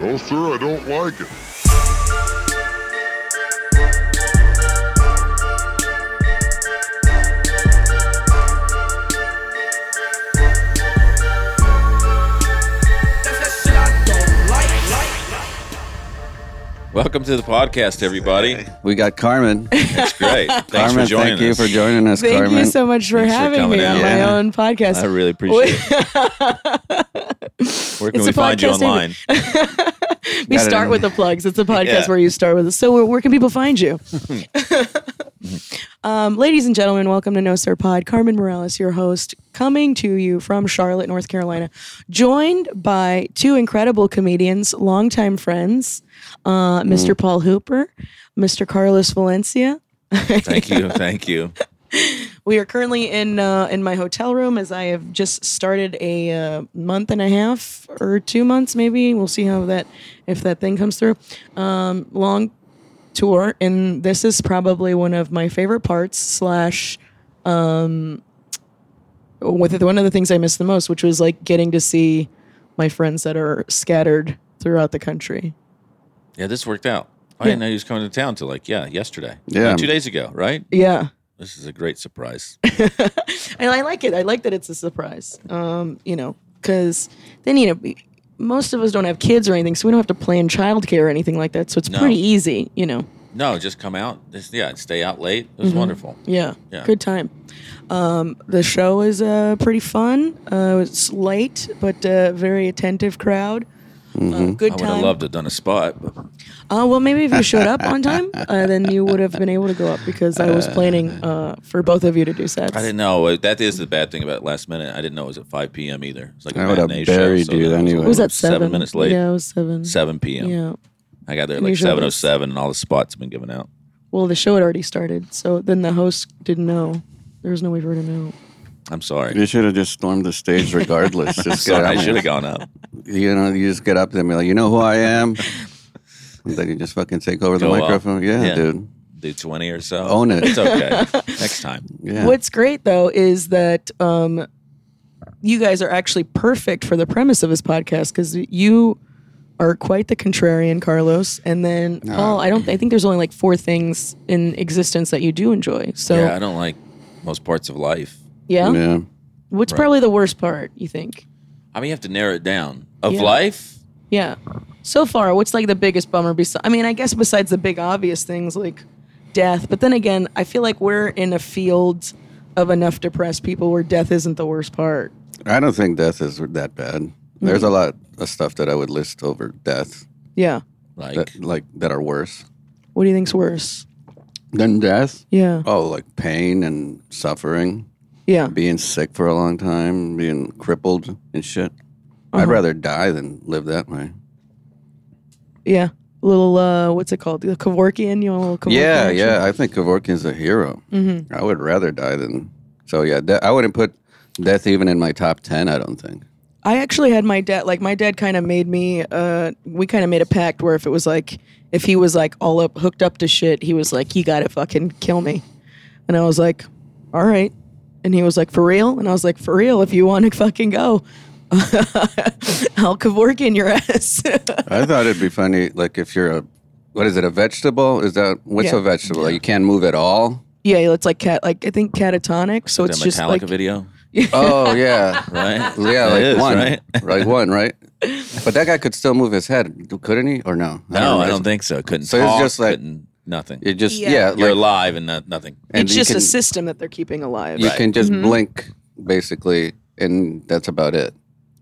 No, sir, I don't like it. Welcome to the podcast, everybody. We got Carmen. It's great. Thanks Carmen, for joining thank you for joining us, Thank Carmen. you so much for Thanks having coming me on out. my Yeah. own podcast. I really appreciate it. Where can It's we a find you podcast, online? we Got it. start with the plugs. It's a podcast Yeah. where you start with. Us. So where, where can people find you? um, ladies and gentlemen, welcome to No Sir Pod. Carmen Morales, your host, coming to you from Charlotte, North Carolina, joined by two incredible comedians, longtime friends, uh, Mr. Paul Hooper, Mr. Carlos Valencia. Thank you. Thank you. We are currently in uh, in my hotel room as I have just started a uh, month and a half or two months, maybe. We'll see how that if that thing comes through. Um, long tour, and this is probably one of my favorite parts. Slash, um, with one of the things I miss the most, which was like getting to see my friends that are scattered throughout the country. Yeah, this worked out. I Yeah. didn't know he was coming to town till like yeah yesterday. Yeah. Like two days ago, right? Yeah. This is a great surprise. and I like it. I like that it's a surprise. Um, you know, because then you know most of us don't have kids or anything, so we don't have to plan childcare or anything like that. So it's No. pretty easy. You know, No, just come out. Just, yeah, stay out late. It was wonderful. yeah, Yeah. good time. Um, the show is uh, pretty fun. Uh, it's late, but uh, very attentive crowd. Uh, good I would have loved to have done a spot, but Uh, well, maybe if you showed up on time, uh, then you would have been able to go up because I was planning uh, for both of you to do sets. I didn't know. That is the bad thing about last minute. I didn't know it was at 5 p.m. either. It's like a I would have buried show. you that anyway. It was at seven seven. minutes late. Yeah, it was seven. 7 p.m. Yeah. I got there And like usually it's- 7:07, and all the spots have been given out. Well, the show had already started, so then the host didn't know. There was no way for her to know. I'm sorry. You should have just stormed the stage regardless. just get Sorry, I should have gone up. You know, you just get up there and be like, you know who I am? And then you just fucking take over the Go up. microphone. Yeah, Yeah. dude. Do 20 or so. Own it. It's okay. Next time. Yeah. What's great though is that um, you guys are actually perfect for the premise of this podcast because you are quite the contrarian, Carlos, and then Paul. I don't. I think there's only like four things in existence that you do enjoy. So yeah, I don't like most parts of life. Yeah. what's probably the worst part? You think? I mean, you have to narrow it down. Of Yeah. life, Yeah. So far, what's like the biggest bummer? Besides, I mean, I guess besides the big obvious things like death, but then again, I feel like we're in a field of enough depressed people where death isn't the worst part. I don't think death is that bad. There's Mm. a lot of stuff that I would list over death Yeah. like that like that are worse What do you think's worse? than death. Yeah. Oh, like pain and suffering, Yeah. being sick for a long time, being crippled and shit. Uh-huh. I'd rather die than live that way. Yeah. Little uh what's it called? The Kevorkian, you know, a little Kevorkian Yeah, action? yeah. I think Kevorkian's a hero. Mm-hmm. I would rather die than. So yeah, de- I wouldn't put death even in my top ten. I don't think. I actually had my dad like my dad kind of made me uh we kind of made a pact where if it was like if he was like all up hooked up to shit, he was like you got to fucking kill me. And I was like, "All right." And he was like, "For real?" And I was like, "For real if you want to fucking go." I'll Kevorkian your ass. I thought it'd be funny, like if you're a, what is it, a vegetable? Is that what's Yeah. a vegetable? Like you can't move at all. yeah, it's like cat like I think catatonic, so the it's just Metallica like a video, Oh yeah, right? yeah, like is, one, right? like one, right? But that guy could still move his head, couldn't he? Or no? No, I know. don't think so. Couldn't So it's just like- couldn't, nothing. It just Yeah. yeah, You're alive and not, nothing. and it's you just can, a system that they're keeping alive. You can just Mm-hmm. blink basically, and that's about it.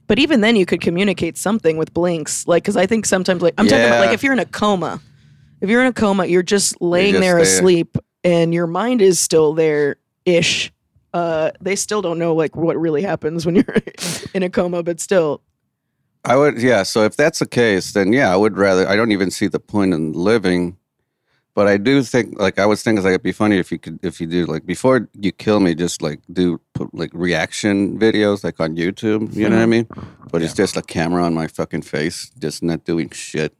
But even then, you could communicate something with blinks, like because I think sometimes, like I'm talking about, Yeah. like if you're in a coma, if you're in a coma, you're just laying just there there. asleep, and your mind is still there ish. Uh, they still don't know like what really happens when you're in a coma, but still, I would, yeah. So if that's the case, then yeah, I would rather. I don't even see the point in living. But I do think, like, I was thinking, like, it'd be funny if you could, if you do, like, before you kill me, just like do put, like reaction videos, like on YouTube. You know what I mm-hmm. mean? But it's just a camera on my fucking face, just not doing shit.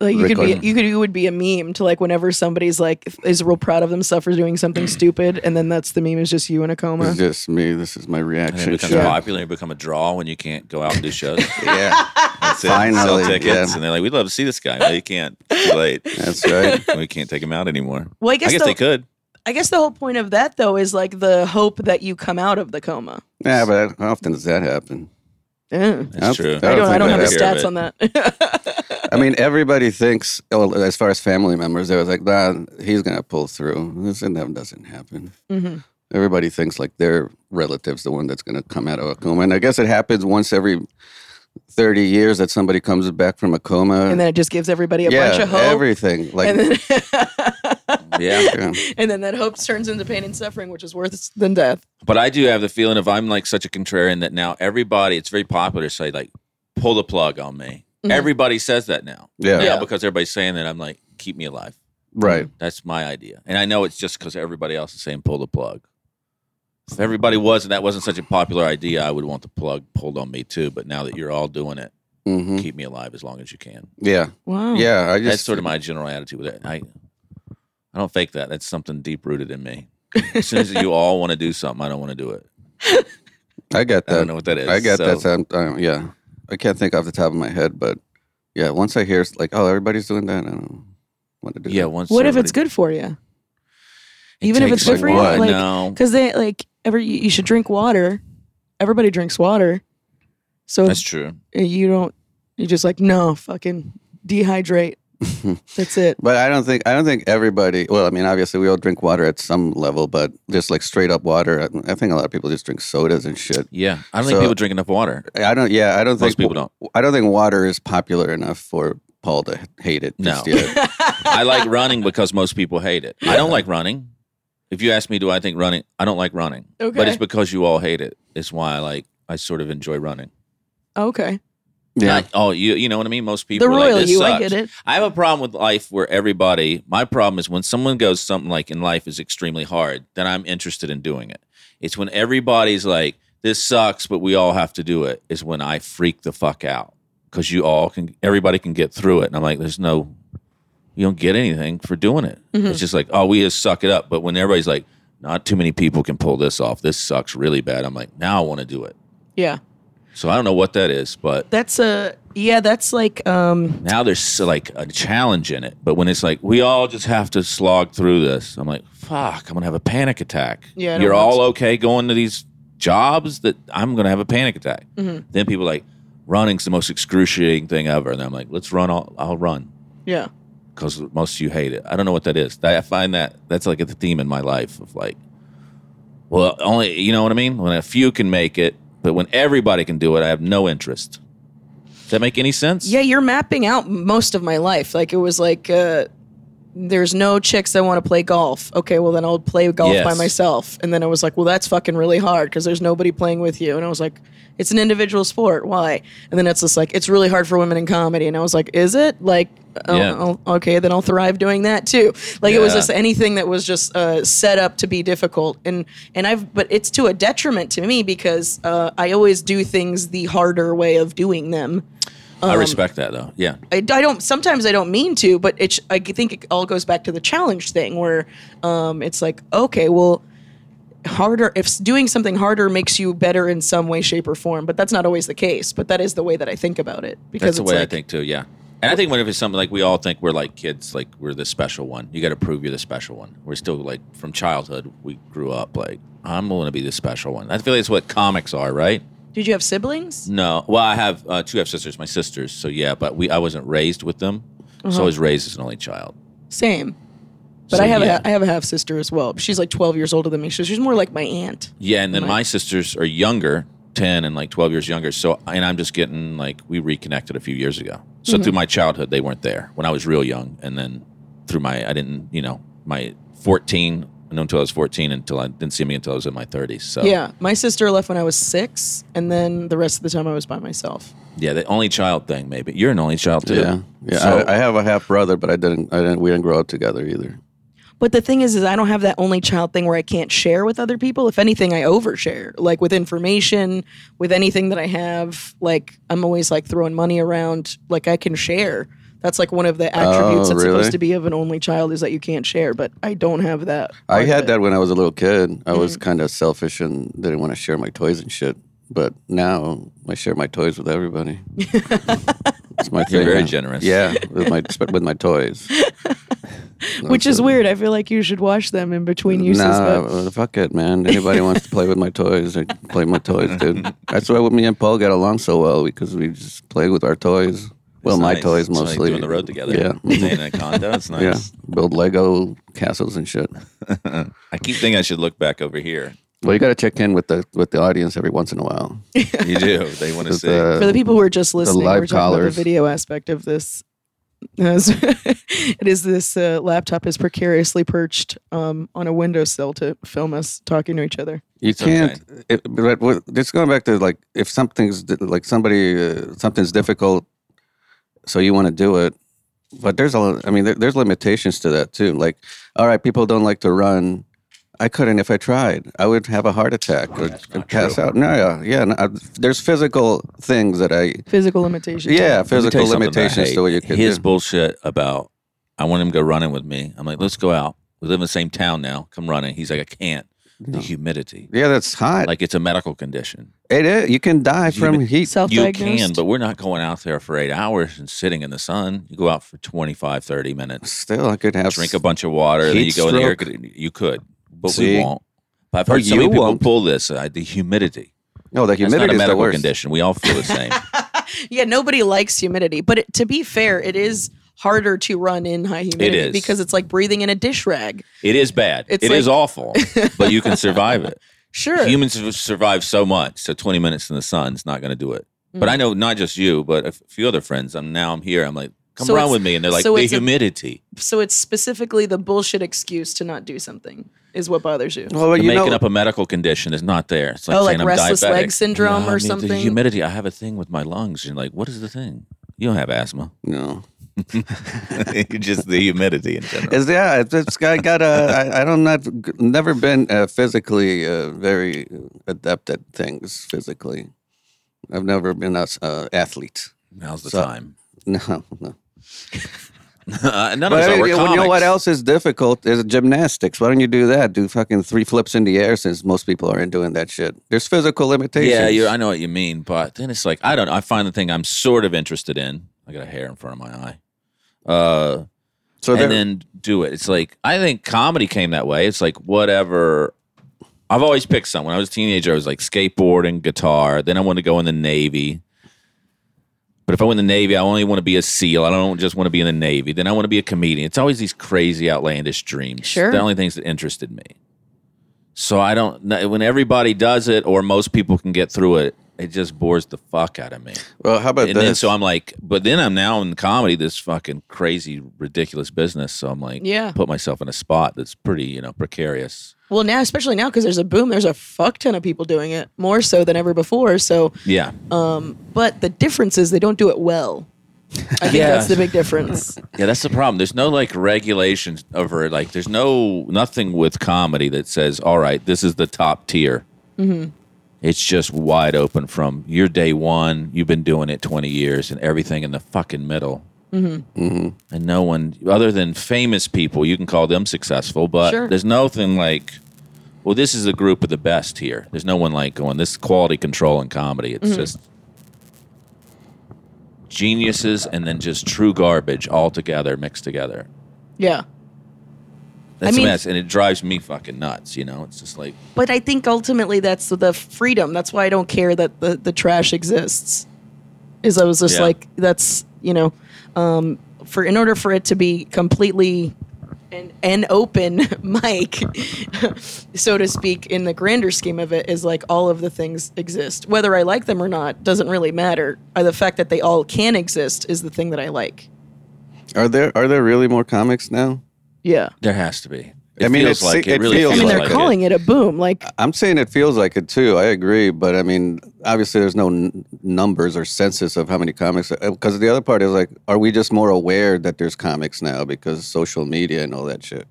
Like you could be, you could, you would be a meme to like whenever somebody's like is real proud of themselves for doing something mm. stupid, and then that's the meme is just you in a coma. It's just me. This is my And it reaction. becomes shot. popular. You become a draw when you can't go out and do shows. Yeah, That's it. Finally, Sell tickets, yeah. and they're like, "We'd love to see this guy." Well, you can't. Too late. That's right. we can't take him out anymore. Well, I guess, I guess the, they could. I guess the whole point of that though is like the hope that you come out of the coma. Yeah, but how often does that happen? Yeah. That's true. I I don't, I don't have the that care of stats on that. I mean, everybody thinks, well, as far as family members, they was like, nah, he's going to pull through. This and that doesn't happen. hmm Everybody thinks like their relative's the one that's going to come out of a coma. And I guess it happens once every 30 years that somebody comes back from a coma. And then it just gives everybody a yeah, bunch of hope. everything. Like, and then, Yeah. yeah. and then that hope turns into pain and suffering, which is worse than death. But I do have the feeling if I'm like such a contrarian that now everybody, it's very popular to say like, pull the plug on me. Mhm. Everybody says that now. Yeah. Yeah. because everybody's saying that, I'm like, keep me alive. right. That's my idea. And I know it's just because everybody else is saying pull the plug. If everybody was and that wasn't such a popular idea, I would want the plug pulled on me too. But now that you're all doing it, hmm keep me alive as long as you can. Yeah. Wow. Yeah. I just, That's sort of my general attitude with it. I I don't fake that. That's something deep rooted in me. As soon as you all want to do something, I don't want to do it. I get I that. don't know what that is. I get so- that. Sound, yeah. I can't think off the top of my head, but yeah, once I hear like, oh, everybody's doing that, I don't want to do Yeah. that. Once What if it's good for you? It Even if it's good for you, what? like no. because they like every you you should drink water. Everybody drinks water, so That's true. you don't. You just like no fucking dehydrate. That's it. But I don't think I don't think everybody. Well, I mean, obviously we all drink water at some level, but just like straight up water, I, I think a lot of people just drink sodas and shit. Yeah. I don't So- think people drink enough water. I don't. Yeah, I don't Most think people don't. I don't think water is popular enough for Paul to hate it. No. I like running because most people hate it. I don't like running. If you ask me, do I think running? I don't like running. Okay. But it's because you all hate it. It's why I like. I sort of enjoy running. Okay. Yeah. Not- oh, you you know what I mean? Most people The are like, royal this you, I get it. I have a problem with life where everybody. My problem is when someone goes something like in life is extremely hard, then I'm interested in doing it. It's when everybody's like, "This sucks," but we all have to do it. Is when I freak the fuck out because you all can. Everybody can get through it, and I'm like, "There's no, you don't get anything for doing it." Mm-hmm. It's just like, "Oh, we just suck it up." But when everybody's like, "Not too many people can pull this off. This sucks really bad," I'm like, "Now I want to do it." Yeah. So I don't know what that is, but That's a yeah. That's like um. now there's so, like a challenge in it. But when it's like we all just have to slog through this, I'm like, fuck, I'm gonna have a panic attack. Yeah, I don't you're want all okay going to these jobs that I'm gonna have a panic attack. Mm-hmm. Then people are like running's the most excruciating thing ever, and I'm like, let's run. I'll, I'll run Yeah. because most of you hate it. I don't know what that is. I find that that's like a theme in my life of like, well, only you know what I mean. When a few can make it, but when everybody can do it, I have no interest. Does that make any sense? Yeah, you're mapping out most of my life. Like it was like uh there's no chicks that want to play golf. Okay, well then I'll play golf by myself. And then I was like, well that's fucking really hard because there's nobody playing with you. And I was like, it's an individual sport. Why? And then it's just like it's really hard for women in comedy. And I was like, is it? Like oh, Yeah. I'll- okay, then I'll thrive doing that too. Like it was just anything that was just uh, set up to be difficult. And and I've but it's to a detriment to me because uh, I always do things the harder way of doing them. I Um, respect that though. Yeah. I, I don't sometimes I don't mean to, but it's I think it all goes back to the challenge thing where um, it's like okay, well, harder if doing something harder makes you better in some way, shape, or form, but that's not always the case. But that is the way that I think about it because That's the it's way I like, think too. Yeah. And I think whenever it's something like we all think we're like kids, like we're the special one. You got to prove you're the special one. We're still like from childhood, we grew up like I'm going to be the special one. I feel like it's what comics are, right? Did you have siblings? No, well, I have uh, two half sisters, my sisters. So yeah, but we I wasn't raised with them, so I was raised as an only child. Same. But So, I have yeah. a, I have a half sister as well. She's like 12 years older than me, so she's more like my aunt. Yeah, and then My- my sisters are younger, ten and like twelve years younger. So and I'm just getting like we reconnected a few years ago. So through my childhood, they weren't there when I was real young, and then through my I didn't you know my 14 I know until I was 14 until I didn't see me until I was in my 30s. So Yeah, my sister left when I was six, and then the rest of the time I was by myself. yeah, the only child thing maybe. You're an only child too. Yeah, yeah. So- I, I have a half brother, but I didn't. I didn't. We didn't grow up together either. But the thing is, is I don't have that only child thing where I can't share with other people. If anything, I overshare, like with information, with anything that I have. Like I'm always like throwing money around. Like I can share. That's like one of the attributes Oh, that's really? supposed to be of an only child is that you can't share. But I don't have that. I had that when I was a little kid. I Mm-hmm. was kind of selfish and didn't want to share my toys and shit. but now I share my toys with everybody. it's my You're thing. very generous. Yeah, with my with my toys. Which is weird. I feel like you should wash them in between uses. Nah, but fuck it, man. Anybody wants to play with my toys, they play my toys, dude. That's why me and Paul get along so well because we just play with our toys. Well, It's my nice. toys It's like mostly. doing the road together. Yeah. Staying in a condo. It's nice. Yeah, build Lego castles and shit. I keep thinking I should look back over here. Well, you got to check in with the with the audience every once in a while. You do. They want to see. the- for the people who are just listening, the live we're talking about callers. the video aspect of this. As- it is this uh, laptop is precariously perched um, on a windowsill to film us talking to each other. You It's can't. It, but what- it's going back to like if something's like somebody uh, something's difficult, so you want to do it, but there's a. I mean, there, there's limitations to that too. Like, all right, people don't like to run. I couldn't if I tried. I would have a heart attack or not pass true. out. No, yeah, yeah. no, I- there's physical things that I. Physical limitations. Yeah, Let me tell physical you something that I limitations to what you can His do. bullshit about I want him to go running with me. I'm like, let's go out. We live in the same town now. Come running. He's like, I can't. The humidity. Yeah, that's hot. Like it's a medical condition. it is. You can die from Humid- heat. You Self-diagnosed. can, but we're not going out there for eight hours and sitting in the sun. You go out for 25, 30 minutes, Still, I could have drink a bunch of water, then you Heat go in the air. stroke. You could, but See? we won't. But I've Or heard so many you people won't. pull this. Uh, the humidity. No, the It's not humidity a is the medical worst. condition. We all feel the same. Yeah, nobody likes humidity, but it, to be fair, it is harder to run in high humidity is. because it's like breathing in a dish rag. it is bad. It's It is like- awful, but you can survive it. Sure. Humans have survived so much, so 20 minutes in the sun is not going to do it. But Mm. I know not just you, but a few other friends. I'm now I'm here. I'm like, come So run with me, and they're like, so the it's a- humidity. so it's specifically the bullshit excuse to not do something is what bothers you. Well, You're you making know, up a medical condition that's not there. It's like Oh, saying like I'm restless diabetic. leg syndrome Yeah, or I mean, The humidity. I have a thing with my lungs. You're like, what is the thing? You don't have asthma. no. It's just the humidity in general. Is yeah, it's, it's got, got a. I, I don't not never been uh, physically uh, very adept at things physically. I've never been a uh, athlete. Now's the So- time. No, no. Uh, none of us are. We're know, you know what else is difficult is gymnastics. Why don't you do that? Do fucking three flips in the air since most people aren't doing that shit. There's physical limitations. Yeah, you're, I know what you mean, but then it's like I don't know. I find the thing I'm sort of interested in. I got a hair in front of my eye. Uh, so there, and then do it. It's like I think comedy came that way. It's like whatever. I've always picked something. When I was a teenager, I was like skateboarding, guitar. Then I wanted to go in the Navy. But if I went in the Navy, I only want to be a SEAL. I don't just want to be in the Navy. Then I want to be a comedian. It's always these crazy, outlandish dreams. Sure. The only things that interested me. So I don't. When everybody does it, or most people can get through it, it just bores the fuck out of me. well, how about And this? then so I'm like, but then I'm now in comedy, this fucking crazy, ridiculous business. So I'm like, Yeah. put myself in a spot that's pretty, you know, precarious. Well, now, especially now, because there's a boom, there's a fuck ton of people doing it more so than ever before. So, Yeah. but the difference is they don't do it well. I think Yeah. that's the big difference. Yeah, that's the problem. There's no like regulations over. Like, there's no nothing with comedy that says, all right, this is the top tier. Mm-hmm. It's just wide open from your day one. You've been doing it 20 years, and everything in the fucking middle. Mm-hmm. And no one, other than famous people, you can call them successful, but Sure. there's nothing like, well, this is a group of the best here. There's no one like going, this is quality control in comedy. It's Mm-hmm. just geniuses and then just true garbage all together, mixed together. Yeah. That's I mean- a mess, and it drives me fucking nuts. You know, it's just like But I think ultimately that's the freedom. That's why I don't care that the, the trash exists. Is I was just Yeah. like, that's, you know, um, for in order for it to be completely an, an open mic, so to speak, in the grander scheme of it, is like all of the things exist. Whether I like them or not doesn't really matter. Uh, the fact that they all can exist is the thing that I like. are there are there really more comics now? Yeah. there has to be. It I mean, feels it's- like it, it really feels I mean, they're like calling it. a boom. Like, I'm saying it feels like it too. I agree, but I mean, obviously, there's no n- numbers or census of how many comics. Uh, because the other part is like, are we just more aware that there's comics now because social media and all that shit?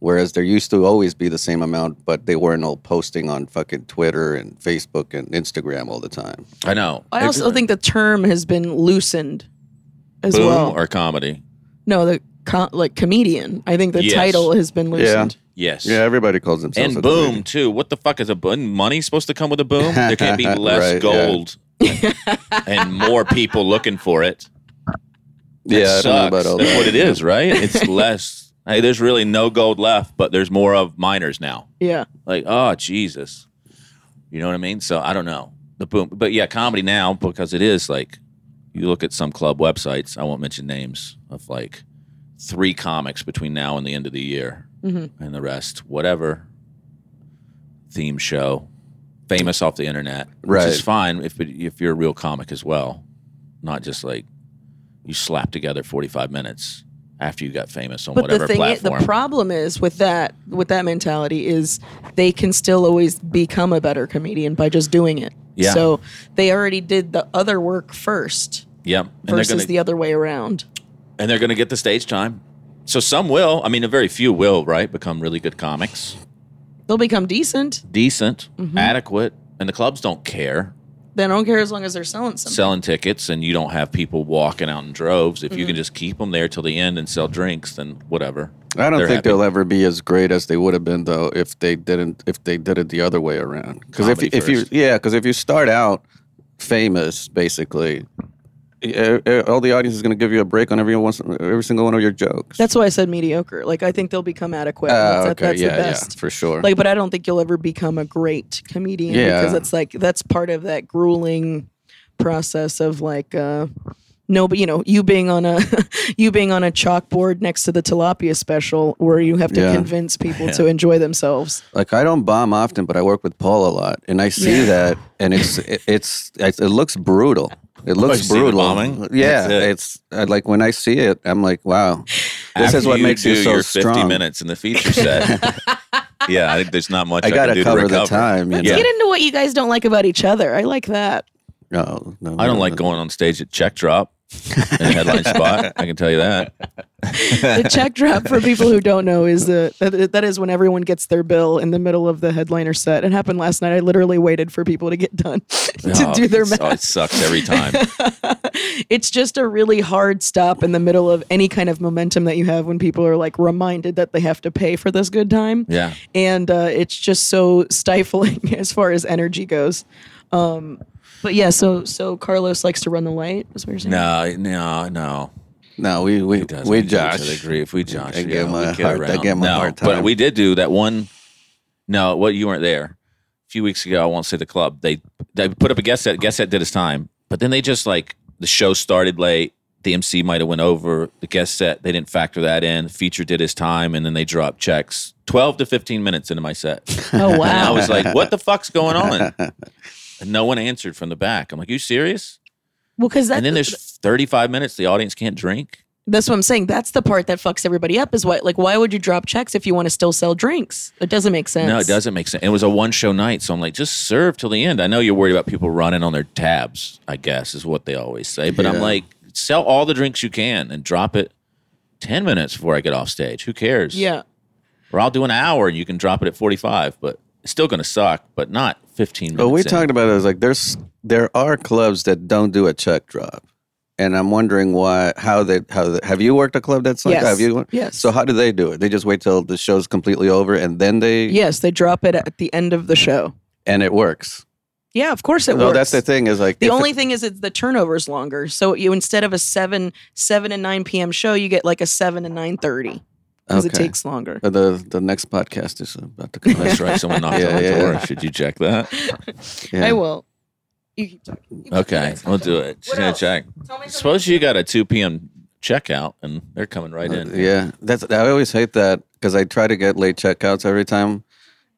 Whereas there used to always be the same amount, but they weren't all posting on fucking Twitter and Facebook and Instagram all the time. I know. I also think the term has been loosened as boom well. or comedy. No, the co- like comedian. I think the Yes. title has been loosened. Yes. Yeah, everybody calls themselves And a boom comedian. too. What the fuck is a boom? Money supposed to come with a boom? There can't be less Right, yeah. gold and more people looking for it. That Yeah, I don't know about all That's that. what it is, right? It's less. Hey, there's really no gold left, but there's more of miners now. Yeah. Like, oh Jesus, you know what I mean? So I don't know the boom, but yeah, comedy now because it is like you look at some club websites. I won't mention names of like three comics between now and the end of the year, Mhm. and the rest whatever theme show, famous off the internet, which Right. is fine if if you're a real comic as well, not just like you slap together 45 minutes after you got famous on But whatever the thing, is, the problem is with that, with that mentality is they can still always become a better comedian by just doing it. Yeah. So they already did the other work first yep, and versus gonna the other way around. And they're going to get the stage time. So some will. I mean, a very few will, right? Become really good comics, They'll become decent. decent, Mm-hmm. adequate, and the clubs don't care They don't care as long as they're selling something. selling tickets, and you don't have people walking out in droves. If Mm-hmm. you can just keep them there till the end and sell drinks, then whatever. I don't They're think happy. they'll ever be as great as they would have been though if they didn't if they did it the other way around. Because if you, if you yeah, because if you start out famous, basically, all the audience is going to give you a break on every once every single one of your jokes. That's why I said mediocre. Like I think they'll become adequate. Ah, that's, okay, that's yeah, the yeah, best. for sure. Like, but I don't think you'll ever become a great comedian Yeah. because it's like that's part of that grueling process of like uh no but you know you being on a you being on a chalkboard next to the tilapia special where you have to Yeah. convince people to enjoy themselves like I don't bomb often, but I work with Paul a lot, and I see Yeah. that, and it's it, it's it, it looks brutal. It looks Oh, you see the brutal. bombing? Yeah, it. it's uh, like when I see it, I'm like, wow, this After is what makes do you so your strong. 50 minutes in the feature set. yeah, I think there's not much I, I gotta do cover to the time. You let's know? get into what you guys don't like about each other i like that No, no, I don't no, like no. going on stage at check drop in a headline spot. I can tell you that. the check drop for people who don't know is the that, that is when everyone gets their bill in the middle of the headliner set it happened last night i literally waited for people to get done to Oh, do their math oh, it sucks every time. it's just a really hard stop in the middle of any kind of momentum that you have when people are like reminded that they have to pay for this good time. Yeah. And uh, it's just so stifling as far as energy goes. Um, but yeah, so so Carlos likes to run the light. Is what you're saying? No, no, no. No, we we He does. we do each other Josh. grief. We Josh. I give yeah, him we a kid hard- I around. give him a no, hard But we did do that one. No, what you weren't there. A few weeks ago, I won't say the club. They they put up a guest set. Guest set did his time, but then they just like the show started late. The MC might have went over the guest set. They didn't factor that in. Feature did his time, and then they dropped checks. Twelve to fifteen minutes into my set. Oh wow. And I was like, "What the fuck's going on?" And no one answered from the back. I'm like, "You serious?" well, because And then there's 35 minutes. The audience can't drink. that's what I'm saying. That's the part that fucks everybody up. Is what like why would you drop checks if you want to still sell drinks? It doesn't make sense. No, it doesn't make sense. It was a one show night, so I'm like, just serve till the end. I know you're worried about people running on their tabs. I guess is what they always say, but I'm like, sell all the drinks you can and drop it ten minutes before I get off stage. Who cares? Yeah. or I'll do an hour and you can drop it at 45, but it's still going to suck, but not 15 minutes. What we in. talked about is like there's there are clubs that don't do a check drop, and I'm wondering why how they how they, have you worked a club that's like Yes. that? Have you? Yes. So how do they do it? They just wait till the show's completely over and then they Yes, they drop it at the end of the show. and it works. Yeah, of course it No, works. that's the thing is like The only it- thing is it's the turnover's longer. So you instead of a seven seven and nine p.m. show, you get like a seven and nine thirty because it takes longer. uh, the the next podcast is about to come. That's right. Someone knocked Yeah, on the yeah, door. yeah. Should you check that? Yeah. I will. You keep talking. You keep Okay, talking. we'll do it. Just gonna check. Tell me something. Suppose you got a 2 p.m. checkout and they're coming right in. Uh, Yeah, that's I always hate that because I try to get late checkouts every time.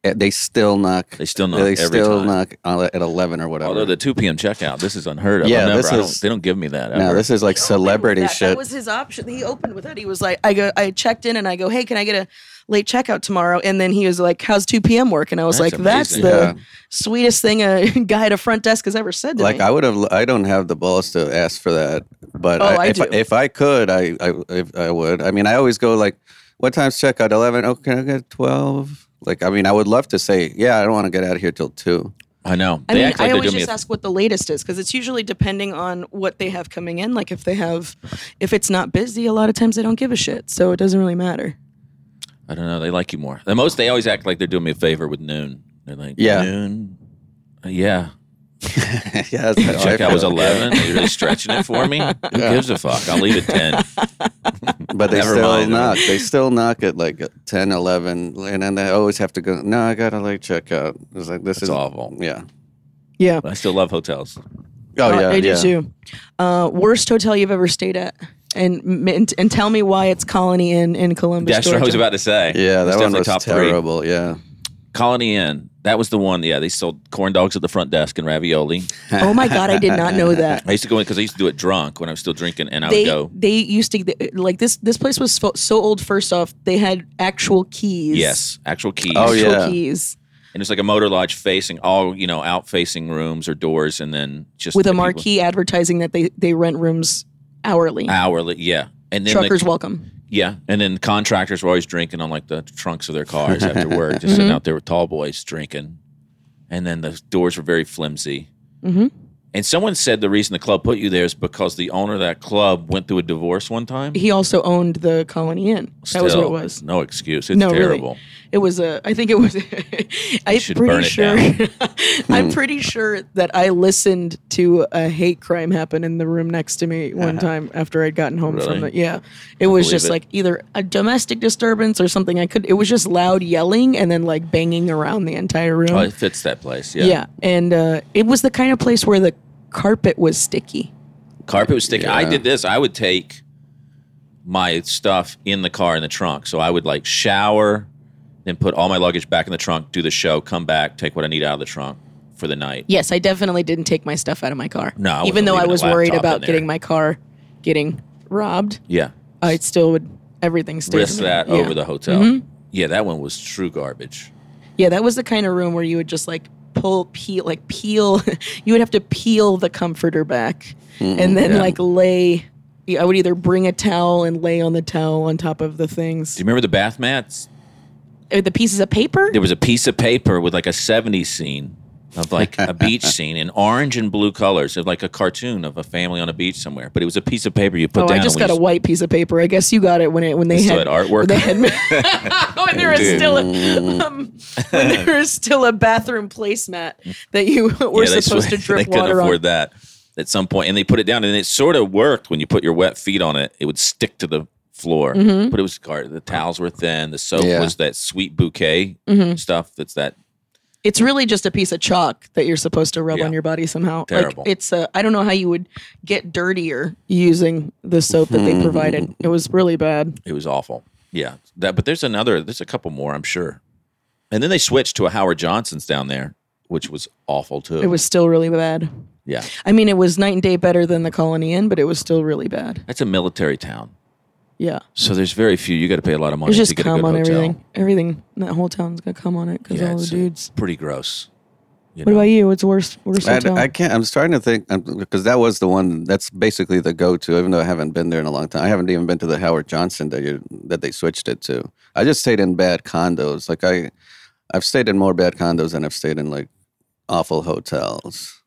Eh, They still knock. They still knock They every still time. knock at eleven or whatever. Although the 2 p.m. checkout, this is unheard of. Yeah, never, this I don't, they don't give me that. Ever. no, this is like He celebrity that. shit. That was his option. He opened with that. He was like, I go, I checked in and I go, hey, can I get a late checkout tomorrow? And then he was like, how's 2 p.m. work? And I was That's like, that's the Yeah. sweetest thing a guy at a front desk has ever said to like me. Like I would have. I don't have the balls to ask for that, but Oh, I, I if, do. if I could, I I if I would. I mean, I always go like, "What time's checkout? 11? Oh, can I get 12? Like, I mean, I would love to say, "Yeah, I don't want to get out of here till 2. I know. I They mean, act like I always just a- ask what the latest is because it's usually depending on what they have coming in. Like if they have, if it's not busy, a lot of times they don't give a shit, so it doesn't really matter. I don't know. They like you more. The most they always act like they're doing me a favor with noon. They're like, Yeah. noon. Uh, yeah. yeah, that's how I Check out was feel. eleven. Are you really stretching it for me? Who gives a fuck? I'll leave at ten. But they Never still mind. knock. They still knock at like 10, 11, and then they always have to go. No, I gotta like check out. It's like this It's is awful. Yeah. Yeah. But I still love hotels. Oh Uh, yeah. I do yeah. too. Uh, worst hotel you've ever stayed at, and, and and tell me why it's Colony Inn in Columbus. That's what I was about to say. Yeah, It's that one definitely was top three. terrible. Yeah. Colony Inn. That was the one. Yeah, they sold corn dogs at the front desk and ravioli. Oh my god, I did not know that. I used to go in because I used to do it drunk when I was still drinking, and I They would go. they used to like this. This place was so, so old. First off, they had actual keys. Yes, actual keys. Oh, actual yeah. keys and it's like a motor lodge facing all you know out facing rooms or doors, and then just with the a people- marquee advertising that they they rent rooms hourly. hourly. Yeah, and then the- Truckers welcome. Yeah, and then contractors were always drinking on like the trunks of their cars after work, just Mm-hmm. sitting out there with tall boys drinking. And then the doors were very flimsy. Mhm. And someone said the reason the club put you there is because the owner of that club went through a divorce one time. He also owned the Colony Inn. That was what it was. No excuse. It's No, really. Terrible. It was a. I think it was. I'm pretty sure. Hmm. I'm pretty sure that I listened to a hate crime happen in the room next to me one time after I'd gotten home from it. Yeah, it was just it. like either a domestic disturbance or something. I could. It was just loud yelling and then like banging around the entire room. Oh, it fits that place. Yeah. yeah. and uh, it was the kind of place where the carpet was sticky. Carpet was sticky. I did this. I would take my stuff in the car in the trunk. So I would like shower, then put all my luggage back in the trunk, do the show, come back, take what I need out of the trunk for the night. Yes, I definitely didn't take my stuff out of my car. No, I even though I was worried about getting my car getting robbed. Yeah. I still would everything stayed risk that Yeah. Mm-hmm. over the hotel. Yeah, that one was true garbage. Yeah, that was the kind of room where you would just like pull peel like peel you would have to peel the comforter back and then yeah. like lay I would either bring a towel and lay on the towel on top of the things. Do you remember the bath mats? The pieces of paper? There was a piece of paper with like a 70s scene of like a beach scene in orange and blue colors of like a cartoon of a family on a beach somewhere. But it was a piece of paper you put Oh, down. I just got a white piece of paper. I guess you got it when it when they Still had had artwork When, they had, when there was still a, um, when there was still a bathroom placemat that you were Yeah, they supposed to sw- drip They couldn't water afford on. that at some point, and they put it down, and it sort of worked when you put your wet feet on it. It would stick to the floor, Mm-hmm. but it was gar- the towels were thin. The soap Yeah. was that sweet bouquet Mm-hmm. stuff. That's that It's really just a piece of chalk that you're supposed to rub Yeah. on your body somehow. Terrible. Like it's a, I don't know how you would get dirtier using the soap that they provided. It was really bad. It was awful. Yeah, that. But there's another. There's a couple more, I'm sure. And then they switched to a Howard Johnson's down there, which was awful too. It was still really bad. Yeah, I mean, it was night and day better than the Colony Inn, but it was still really bad. that's a military town, Yeah, so there's very few. You got to pay a lot of money there's just to get a cum good on hotel. everything. Everything that whole town's gonna come on it because Yeah, all the it's, uh, dudes. Pretty gross. You What know? about you? What's worst? Worst I, hotel? I can't. I'm starting to think um, because that was the one. That's basically the go-to. Even though I haven't been there in a long time, I haven't even been to the Howard Johnson that you that they switched it to. I just stayed in bad condos. Like I, I've stayed in more bad condos than I've stayed in like awful hotels.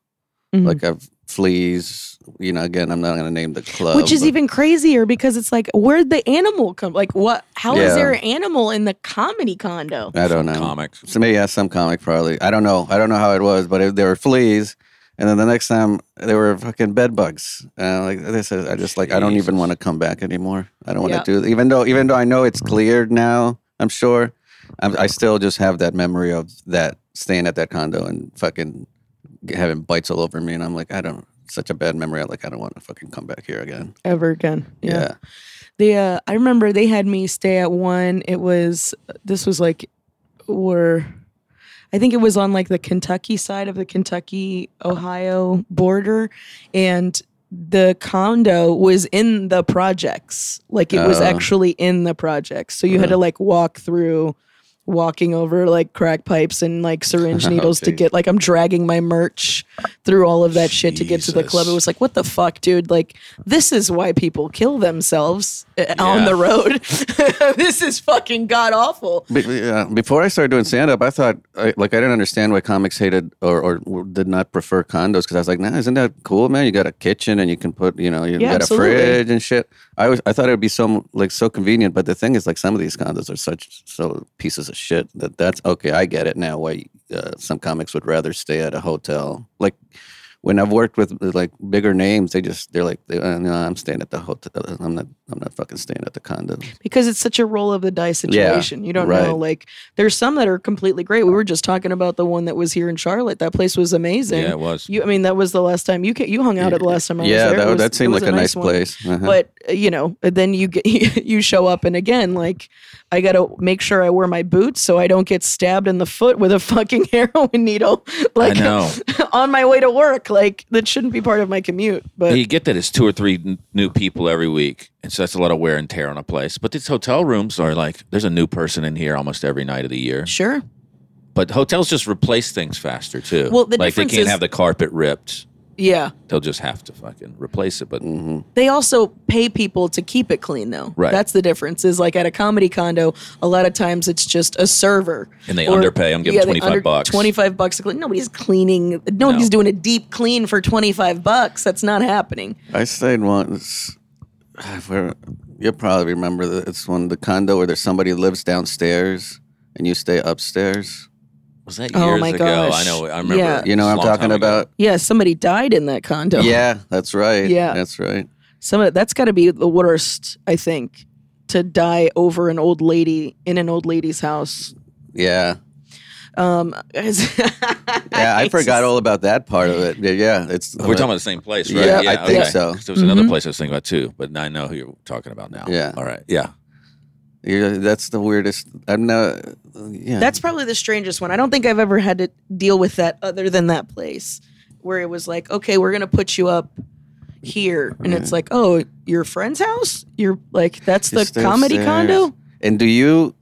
Mhm. Like I've fleas. You know, again, I'm not going to name the club, Which is but- even crazier because it's like, where'd the animal come? Like, what? How is Yeah. there an animal in the comedy condo? I don't know. Comic. So maybe yeah, some comic probably. I don't know. I don't know how it was, but it, there were fleas, and then the next time there were fucking bed bugs. Uh, like this is, I just like I don't even want to come back anymore. I don't want Yeah. to do even though even though I know it's cleared now. I'm sure. I'm, I still just have that memory of that staying at that condo and fucking having bites all over me, and I'm like I don't. Such a bad memory. I like I don't want to fucking come back here again. Ever again? Yeah. They, uh, I remember they had me stay at one. It was this was like, where, I think it was on like the Kentucky side of the Kentucky Ohio border, and the condo was in the projects. Like it was Oh. actually in the projects. So you had to like walk through. Walking over like crack pipes and like syringe Oh, needles to get like I'm dragging my merch through all of that shit to get to the club. It was like, what the fuck, dude? Like, this is why people kill themselves uh, on the road. this is fucking god awful. Yeah, before I started doing stand up, I thought I, like I didn't understand why comics hated or, or did not prefer condos because I was like, nah, isn't that cool, man? You got a kitchen and you can put, you know, you Yeah, got absolutely. a fridge and shit. I was, I thought it would be so like so convenient, but the thing is, like some of these condos are such so pieces of shit that that's okay. I get it now. Why uh, some comics would rather stay at a hotel. Like when I've worked with like bigger names, they just they're like, they, uh, no, I'm staying at the hotel. I'm not. I'm not fucking staying at the condo. because it's such a roll of the dice situation. you don't know. Like, there's some that are completely great. We were just talking about the one that was here in Charlotte. That place was amazing. Yeah, it was. You, I mean, that was the last time you you hung out at the last time I was yeah, there. It that, that seemed like a nice one. place. Uh-huh. But uh, you know, then you get you show up, and again, like I got to make sure I wear my boots so I don't get stabbed in the foot with a fucking heroin needle. Like know. on my way to work. Like that shouldn't be part of my commute. But you get that it's two or three n- new people every week, and so that's a lot of wear and tear on a place. But these hotel rooms are like there's a new person in here almost every night of the year. sure, But hotels just replace things faster too. Well, the like they can't is- have the carpet ripped; yeah. they'll just have to fucking replace it. But mm-hmm. They also pay people to keep it clean, though. Right. That's the difference. Is like at a comedy condo, a lot of times it's just a server, And they underpay 'em, give 'em they 25 bucks. Twenty five bucks to clean. Nobody's cleaning. Nobody's No. doing a deep clean for twenty five bucks. That's not happening. I stayed once. Where you'll probably remember that it's one the condo where there's somebody lives downstairs and you stay upstairs. Was that Oh my ago? gosh. I know. I remember. Yeah. You know what It's a I'm talking about? Yeah, somebody died in that condo. Yeah, that's right. Yeah. that's right. some of that's got to be the worst. I think to die over an old lady in an old lady's house. Yeah, Um, yeah. I forgot all about that part of it. Yeah, yeah. It's We're talking about the same place, right? Yeah, I think okay. so. 'Cause There was another Mm-hmm. place I was thinking about too, but I know who you're talking about now. Yeah. All right. Yeah. Yeah, that's the weirdest. I'm not. Yeah, That's probably the strangest one. I don't think I've ever had to deal with that other than that place where it was like, okay, we're gonna put you up here, and it's like, oh, your friend's house. You're like, that's the You stay comedy upstairs. condo. And do you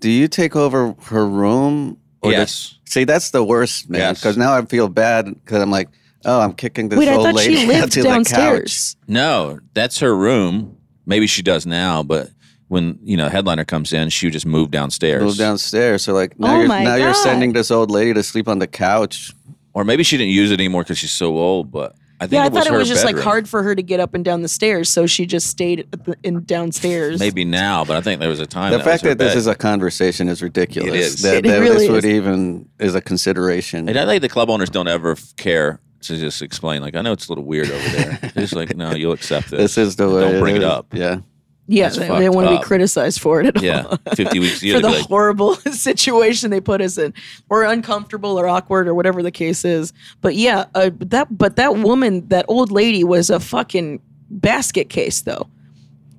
do you take over her room? does- Yes. see, that's the worst, man. Yes. Because now I feel bad because I'm like, oh, I'm kicking this Wait, I old thought lady she out lived to the couch. downstairs. No, that's her room. Maybe she does now, but when you know headliner comes in, she would just move downstairs. Move downstairs. So like now Oh you're my now you're sending this old lady to sleep on the couch. Or maybe she didn't use it anymore because she's so old. But I think Yeah, I it was thought it was just like hard for her to get up and down the stairs, so she just stayed at the, in downstairs. Maybe now, but I think there was a time. The that fact was her that this is a conversation is ridiculous. It is. That, It that really this would even is a consideration. And I think the club owners don't ever care to just explain. Like, I know it's a little weird over there. They're just like, no, you'll accept this. this is the way. Don't bring it up. Yeah. Yeah, they, they want to be criticized for it at all. Yeah, fifty weeks a year. for the like, horrible situation they put us in, or uncomfortable, or awkward, or whatever the case is. But yeah, uh, that but that woman, that old lady, was a fucking basket case, though.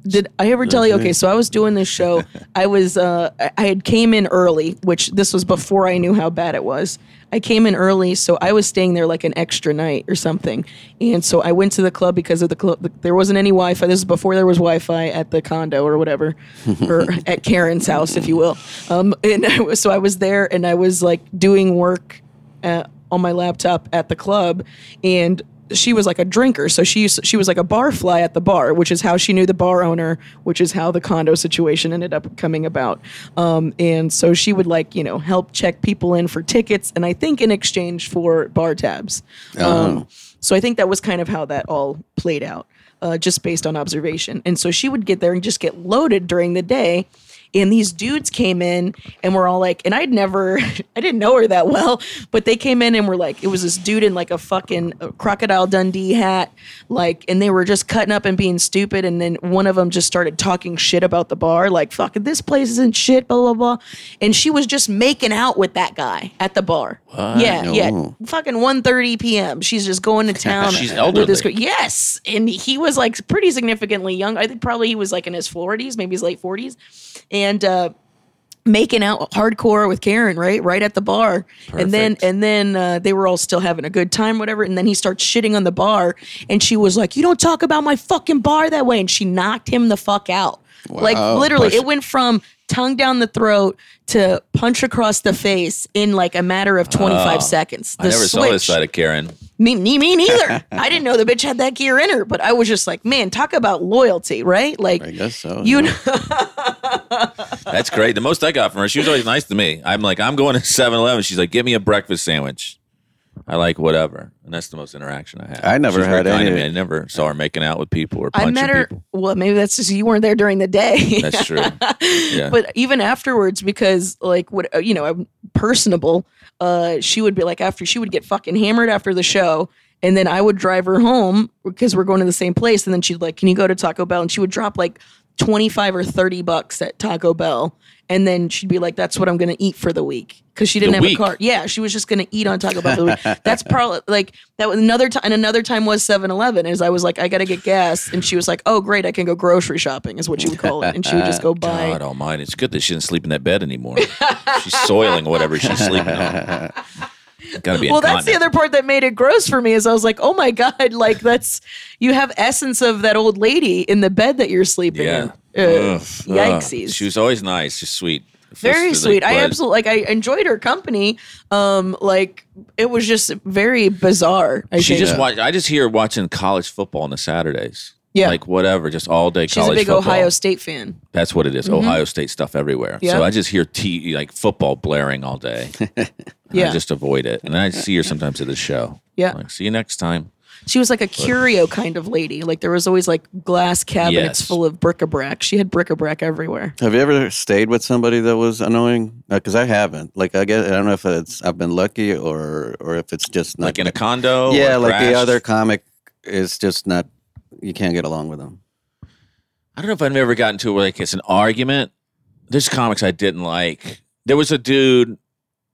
Did I ever tell you? Okay, so I was doing this show. I was uh, I- had came in early, which this was before I knew how bad it was. I came in early, so I was staying there like an extra night or something. And so I went to the club because of the club. There wasn't any Wi-Fi. This is before there was Wi-Fi at the condo or whatever, or at Karen's house, if you will. Um, and I was, so I was there, and I was like doing work uh on my laptop at the club, and she was like a drinker, so she used, she was like a barfly at the bar, which is how she knew the bar owner, which is how the condo situation ended up coming about. Um, and so she would like you know help check people in for tickets, and I think in exchange for bar tabs. Um, so I think that was kind of how that all played out, uh, just based on observation. And so she would get there and just get loaded during the day. And these dudes came in and were all like, and I'd never, I didn't know her that well, but they came in and were like, it was this dude in like a fucking crocodile Dundee hat, like, and they were just cutting up and being stupid. And then one of them just started talking shit about the bar, like, fucking this place isn't shit, blah, blah, blah. And she was just making out with that guy at the bar. Yeah, yeah. No. Fucking 1.30 p.m. She's just going to town. She's with this elderly. girl. Yes. And he was like pretty significantly young. I think probably he was like in his 40s, maybe his late 40s. And uh making out hardcore with Karen, right? Right at the bar. And then and then uh, they were all still having a good time, whatever. And then he starts shitting on the bar and she was like, You don't talk about my fucking bar that way. And she knocked him the fuck out. Like literally, Push- it went from tongue down the throat to punch across the face in like a matter of 25 Oh, seconds. I never saw this side of Karen. me, me, me neither. I didn't know the bitch had that gear in her, but I was just like, man, talk about loyalty, right? Like, I guess so. you yeah. know, That's great. The most I got from her, she was always nice to me. I'm like, I'm going to 7 Eleven. She's like, give me a breakfast sandwich. I like whatever, and that's the most interaction I had. I never She's had any- I never saw her making out with people or I punching met her. people. Well, maybe that's just you weren't there during the day. That's true. Yeah. But even afterwards, because like what uh, you know, I'm personable. Uh, she would be like after she would get fucking hammered after the show, and then I would drive her home because we're going to the same place, and then she'd like, "Can you go to Taco Bell?" And she would drop like twenty five or thirty bucks at Taco Bell, and then she'd be like, "That's what I'm going to eat for the week." Because she didn't The have week? a car. Yeah, she was just going to eat on Taco Bell for the week. That's probably like that. Was another time, and another time was 7-Eleven. Is I was like, I got to get gas, and she was like, Oh, great, I can go grocery shopping, is what she would call it, and she would just go buy. God almighty. It's good that she didn't sleep in that bed anymore. she's soiling whatever she's sleeping on. Gotta be well, that's the other part that made it gross for me. Is I was like, oh my god, like that's you have essence of that old lady in the bed that you're sleeping Yeah. in. Ugh. yikesies. Ugh. She was always nice, just sweet. very Just, sweet. like, I absolutely like. I enjoyed her company. Um, like it was just very bizarre. I She think. just watch. I just hear her watching college football on the Saturdays. Yeah. like whatever, just all day She's a big football. Ohio State fan. That's what it is. Ohio State stuff everywhere. Yeah. So I just hear t- like football blaring all day. Yeah. I just avoid it, and I see her sometimes at the show. Yeah. like see you next time. She was like a curio kind of lady. Like there was always like glass cabinets Yes. full of bric-a-brac. She had bric-a-brac everywhere. Have you ever stayed with somebody that was annoying? Uh, because I haven't. Like I guess I don't know if it's I've been lucky or or if it's just not Like in a condo. yeah, or like the crashed. other comic is just not. You can't get along with them. I don't know if I've ever gotten to where like it's an argument. There's comics I didn't like. There was a dude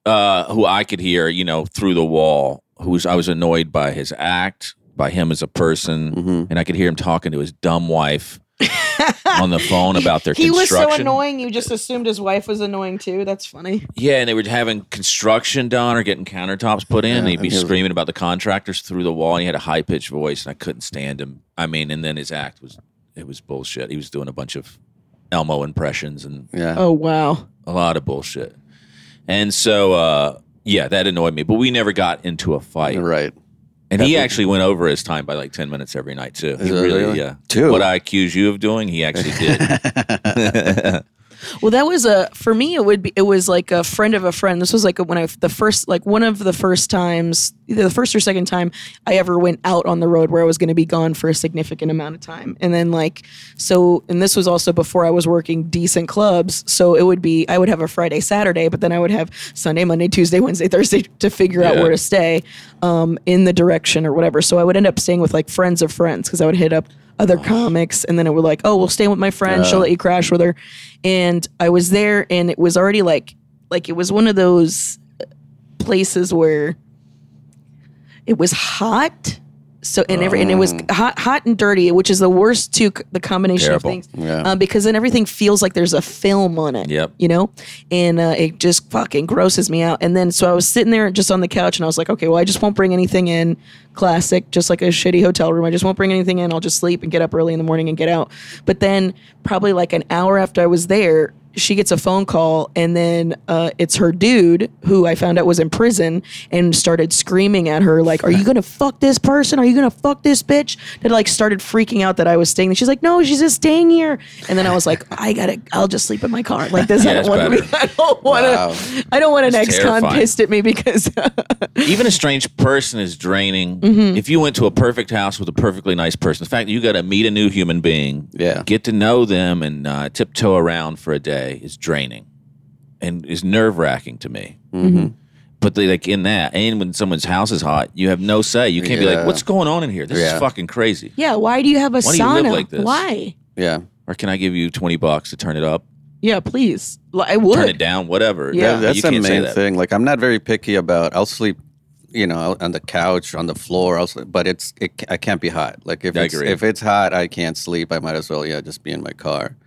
uh, who I could hear, you know, through the wall. Who's I was annoyed by his act, by him as a person, Mhm. and I could hear him talking to his dumb wife on the phone about their construction. He was so annoying. You just assumed his wife was annoying too. That's funny. Yeah, and they were having construction done or getting countertops put in. Yeah, and he'd be and he was- screaming about the contractors through the wall. And he had a high pitched voice, and I couldn't stand him. I mean, and then his act was it was bullshit. He was doing a bunch of Elmo impressions and Yeah. Oh wow. a lot of bullshit. And so, uh, yeah, that annoyed me. But we never got into a fight. Right. And he actually went over his time by like ten minutes every night too. He Is it really, really? yeah. Two? What I accuse you of doing, he actually did. Well, that was a for me. It would be. It was like a friend of a friend. This was like when I the first like one of the first times, either the first or second time I ever went out on the road where I was going to be gone for a significant amount of time. And then like so, and this was also before I was working decent clubs. So it would be I would have a Friday, Saturday, but then I would have Sunday, Monday, Tuesday, Wednesday, Thursday to figure out where to stay um, in the direction or whatever. So I would end up staying with like friends of friends because I would hit up other comics and then it would like, oh, we'll stay with my friend. She'll let you crash with her. And I was there and it was already like, like it was one of those uh, places where it was hot. So and every and it was hot, hot and dirty, which is the worst two. The combination Terrible. of things, Yeah. um, because then everything feels like there's a film on it. Yep. you know, and uh, it just fucking grosses me out. And then so I was sitting there just on the couch, and I was like, okay, well, I just won't bring anything in. Classic, just like a shitty hotel room. I just won't bring anything in. I'll just sleep and get up early in the morning and get out. But then probably like an hour after I was there, she gets a phone call and then uh, it's her dude who I found out was in prison and started screaming at her like, "Are you gonna fuck this person? Are you gonna fuck this bitch?" That like started freaking out that I was staying. there. She's like, "No, she's just staying here." And then I was like, "I gotta, I'll just sleep in my car." Like this, Yeah, I don't want to be. I don't want to. Wow. I don't want an It's ex-con terrifying. pissed at me because Even a strange person is draining. Mm-hmm. If you went to a perfect house with a perfectly nice person, the fact that you got to meet a new human being, Yeah. get to know them, and uh, tiptoe around for a day is draining, and is nerve wracking to me. Mm-hmm. But they, like in that, and when someone's house is hot, you have no say. You can't be Yeah. like, "What's going on in here? This Yeah. is fucking crazy." yeah. Why do you have a Why do you sauna? live like this? Why? Yeah. Or can I give you twenty bucks to turn it up, Yeah, please. Like, I would. turn it down, whatever? Yeah. That- that's you the can't say main that. thing. Like I'm not very picky about. I'll sleep, you know, on the couch, on the floor. I'll sleep, but it's it, I can't be hot. Like if I it's, agree. if it's hot, I can't sleep. I might as well yeah just be in my car.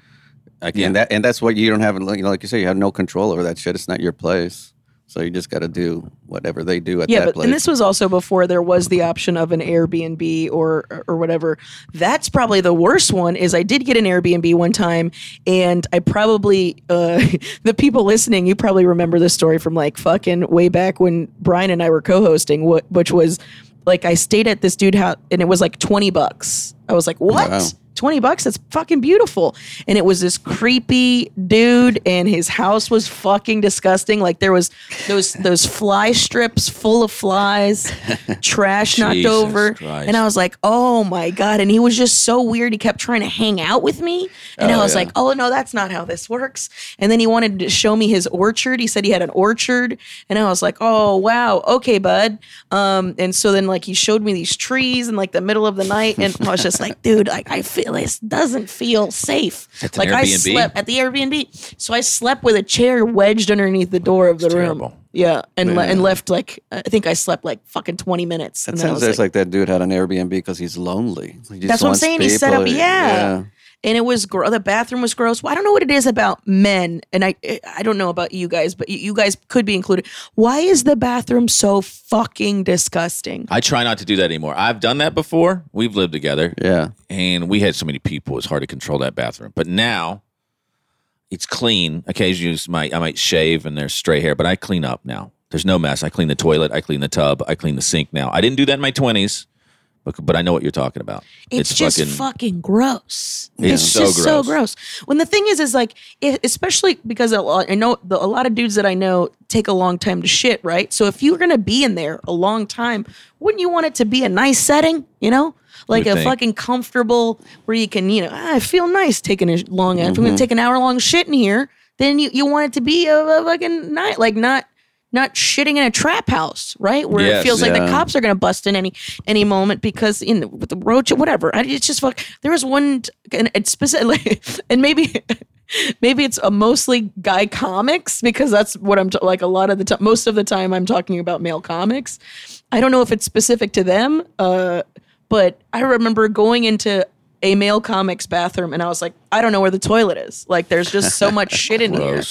Like, Yeah. and that and that's what you don't have. You know, like you say, you have no control over that shit. It's not your place, so you just got to do whatever they do at yeah, that but place. and this was also before there was the option of an Airbnb or or whatever. That's probably the worst one. Is I did get an Airbnb one time, and I probably uh, the people listening, you probably remember this story from like fucking way back when Brian and I were co-hosting, wh- which was like I stayed at this dude house and it was like twenty bucks. I was like, what? Wow. 20 bucks that's fucking beautiful. And it was this creepy dude and his house was fucking disgusting. Like there was those those fly strips full of flies trash knocked Jesus over. Christ. and i was like oh my god. And he was just so weird. He kept trying to hang out with me. And Oh, i was yeah. like oh no that's not how this works. And then he wanted to show me his orchard. He said he had an orchard. And i was like oh wow. Okay bud. Um and so then like he showed me these trees in like the middle of the night. And i was just like dude like i feel this doesn't feel safe At the like i Airbnb? slept at the airbnb so i slept with a chair wedged underneath the door of the room terrible. yeah and le- and left like i think i slept like fucking 20 minutes That and then I sounds was just like, that dude had an Airbnb because he's lonely. He just That's what I'm wants saying. He set up, people. yeah. And it was gro- the bathroom was gross. Well, I don't know what it is about men, and I I don't know about you guys, but you, you guys could be included. Why is the bathroom so fucking disgusting? I try not to do that anymore. I've done that before. We've lived together, Yeah. and we had so many people. It's hard to control that bathroom. But now it's clean. Occasionally, I might I might shave and there's stray hair, but I clean up now. There's no mess. I clean the toilet. I clean the tub. I clean the sink now. I didn't do that in my twenties, but but I know what you're talking about. It's, just fucking, gross. It's It's, so just so gross. gross. When the thing is, is like, it, especially because a lot, I know the, a lot of dudes that I know take a long time to shit, right? So if you're gonna be in there a long time, wouldn't you want it to be a nice setting? You know, like a think. fucking comfortable where you can, you know, ah, I feel nice taking a long. If I'm Mm-hmm. gonna take an hour long shit in here, then you you want it to be a, a fucking night, like not. Not shitting in a trap house, right? Where it Yes. feels like the cops are going to bust in any any moment because in with the roach, whatever. I, it's just fuck. There was one, and it's specifically, and maybe. Maybe it's a mostly guy comics because that's what I'm t- like a lot of the time. Most of the time, I'm talking about male comics. I don't know if it's specific to them, uh, but I remember going into a male comics bathroom and I was like, I don't know where the toilet is. Like, there's just so much shit in here.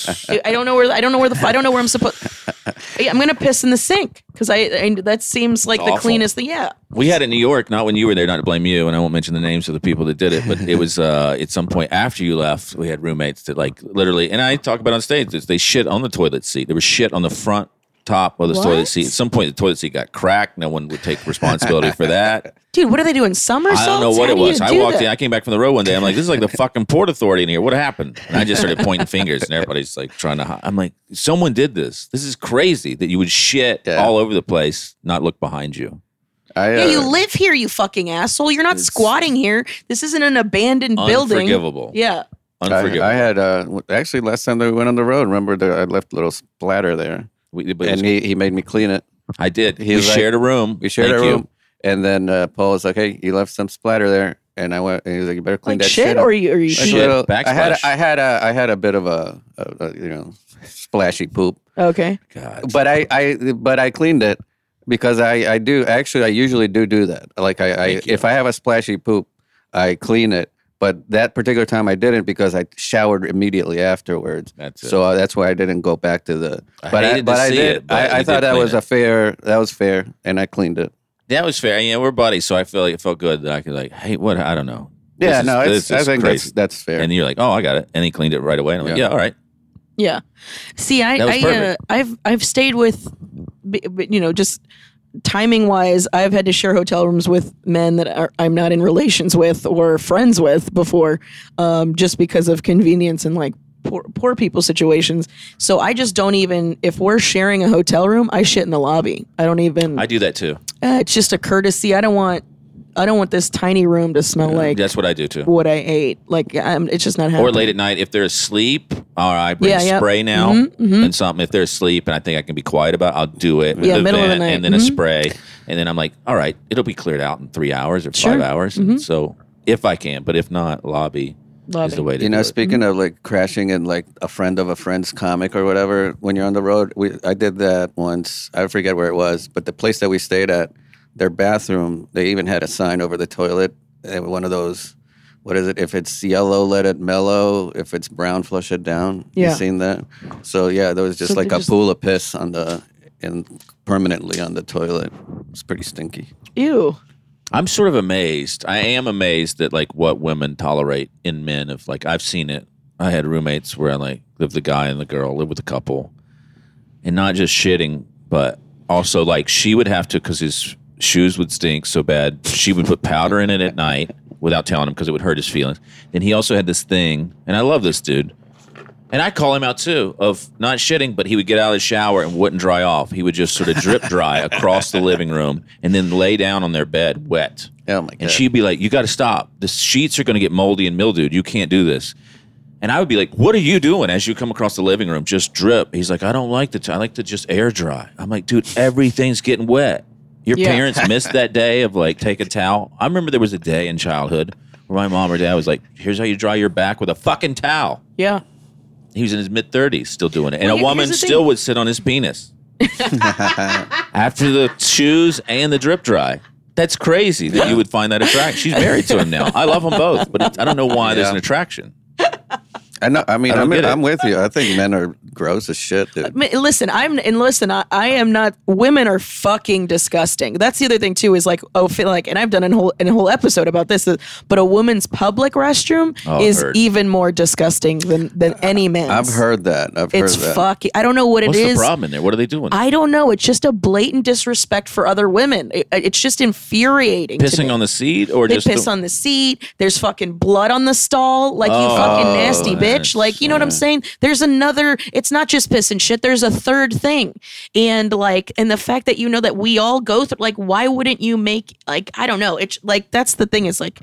I don't know where. I don't know where the. I don't know where I'm supposed. I'm gonna piss in the sink because I, I. That seems like It's the awful. cleanest thing. Yeah. We had it in New York, not when you were there, not to blame you, and I won't mention the names of the people that did it, but it was uh, at some point after you left, we had roommates that like literally, and I talk about on stage, is they shit on the toilet seat. There was shit on the front top of the What? toilet seat. At some point, the toilet seat got cracked. No one would take responsibility for that. Dude, what are they doing? Somersaults? I don't know what How it was. I walked that? in. I came back from the road one day. I'm like, this is like the fucking port authority in here. What happened? And I just started pointing fingers, and everybody's like trying to. hi- I'm like, someone did this. This is crazy that you would shit Yeah. all over the place, not look behind you. I, Yeah, uh, you live here, you fucking asshole. You're not squatting here. This isn't an abandoned building. Unforgivable. Yeah. Unforgivable. I, I had uh, actually last time that we went on the road. Remember, the, I left a little splatter there, We, but and he, he made me clean it. I did. he we was like- shared a room. We shared Thank a you. room, and then uh, Paul was like, "Hey, you left some splatter there," and I went, and he was like, "You better clean Like that shit, shit." or up." are you, are you Like Shit, a little- I had, backsplash. I had a, I had a bit of a, a, a you know, splashy poop, Okay. God. but I, I, but I cleaned it because I, I do actually, I usually do do that. Like I, I if I have a splashy poop, I clean it. But that particular time I didn't because I showered immediately afterwards. That's it. so uh, that's why I didn't go back to the. I but I, hated to I see did. it, but I, you I did thought that was it. a fair. That was fair, and I cleaned it. that was fair. Yeah, we're buddies, so I feel like it felt good that I could like, hey, what? I don't know. This Yeah, is- no, it's, this I think crazy. that's that's fair. And you're like, oh, I got it, and he cleaned it right away. And I'm like, Yeah. yeah, all right. Yeah. See, I, I uh, I've I've stayed with, b- b- you know, just timing wise, I've had to share hotel rooms with men that are, I'm not in relations with or friends with before, um, just because of convenience and like poor poor people situations. So I just don't even if we're sharing a hotel room, I shit in the lobby. I don't even. I do that too. uh, it's just a courtesy. I don't want. I don't want this tiny room to smell like That's what I do too. what I ate. Like I'm, it's just not happening. Or late at night, if they're asleep, all right, bring Yeah, Mm-hmm, yeah. spray now and something. If they're asleep and I think I can be quiet about, it, I'll do it. with Yeah, the middle of the vent night. and then a Mhm. spray, and then I'm like, all right, it'll be cleared out in three hours or Sure. five hours. And so if I can, but if not, lobby, Lobby. is the way to You do know, it. speaking of like crashing in like a friend of a friend's comic or whatever, when you're on the road, we I did that once. I forget where it was, but the place that we stayed at, their bathroom, they even had a sign over the toilet, and one of those. What is it? If it's yellow, let it mellow. If it's brown, flush it down. Yeah. You seen that? So yeah, there was just So like a just- pool of piss on the and permanently on the toilet. It's pretty stinky. Ew. I'm sort of amazed. I am amazed at like what women tolerate in men. Of like I've seen it. I had roommates where I like lived the guy and the girl, live with a couple, and not just shitting, but also like she would have to because his shoes would stink so bad. She would put powder in it at night without telling him because it would hurt his feelings. And he also had this thing, and I love this dude. And I call him out too of not shitting, but he would get out of the shower and wouldn't dry off. He would just sort of drip dry across the living room and then lay down on their bed wet. Oh my god. And she'd be like, "You got to stop. The sheets are going to get moldy and mildewed. You can't do this." And I would be like, "What are you doing?" As you come across the living room, just drip. He's like, "I don't like the. T- I like to just air dry." I'm like, "Dude, everything's getting wet." Your Yeah. parents missed that day of like take a towel. I remember there was a day in childhood where my mom or dad was like, "Here's how you dry your back with a fucking towel." Yeah. He was in his mid thirties, still doing it, and Well, a woman still thing. would sit on his penis after the shoes and the drip dry. That's crazy that you would find that attraction. She's married to him now. I love them both, but it, I don't know why there's an attraction. I know. I mean, I I'm. I'm with you. I think men are gross as shit, dude. I mean, listen, I'm and listen, I, I am not. Women are fucking disgusting. That's the other thing too. Is like, oh, feel like, and I've done a whole a whole episode about this. But a woman's public restroom Oh, is heard. even more disgusting than than any man. I've heard that. I've It's heard that. fucking. I don't know what it is. What's it the problem in there? What are they doing? I don't know. It's just a blatant disrespect for other women. It- it's just infuriating. to Pissing me. on the seat or They just piss the- on the seat. There's fucking blood on the stall. Like you Oh, fucking nasty that's- bitch. Like you know what I'm saying? There's another. It's not just piss and shit. There's a third thing, and like, and the fact that you know that we all go through. Like, why wouldn't you make like I don't know. It's like that's the thing. Is like,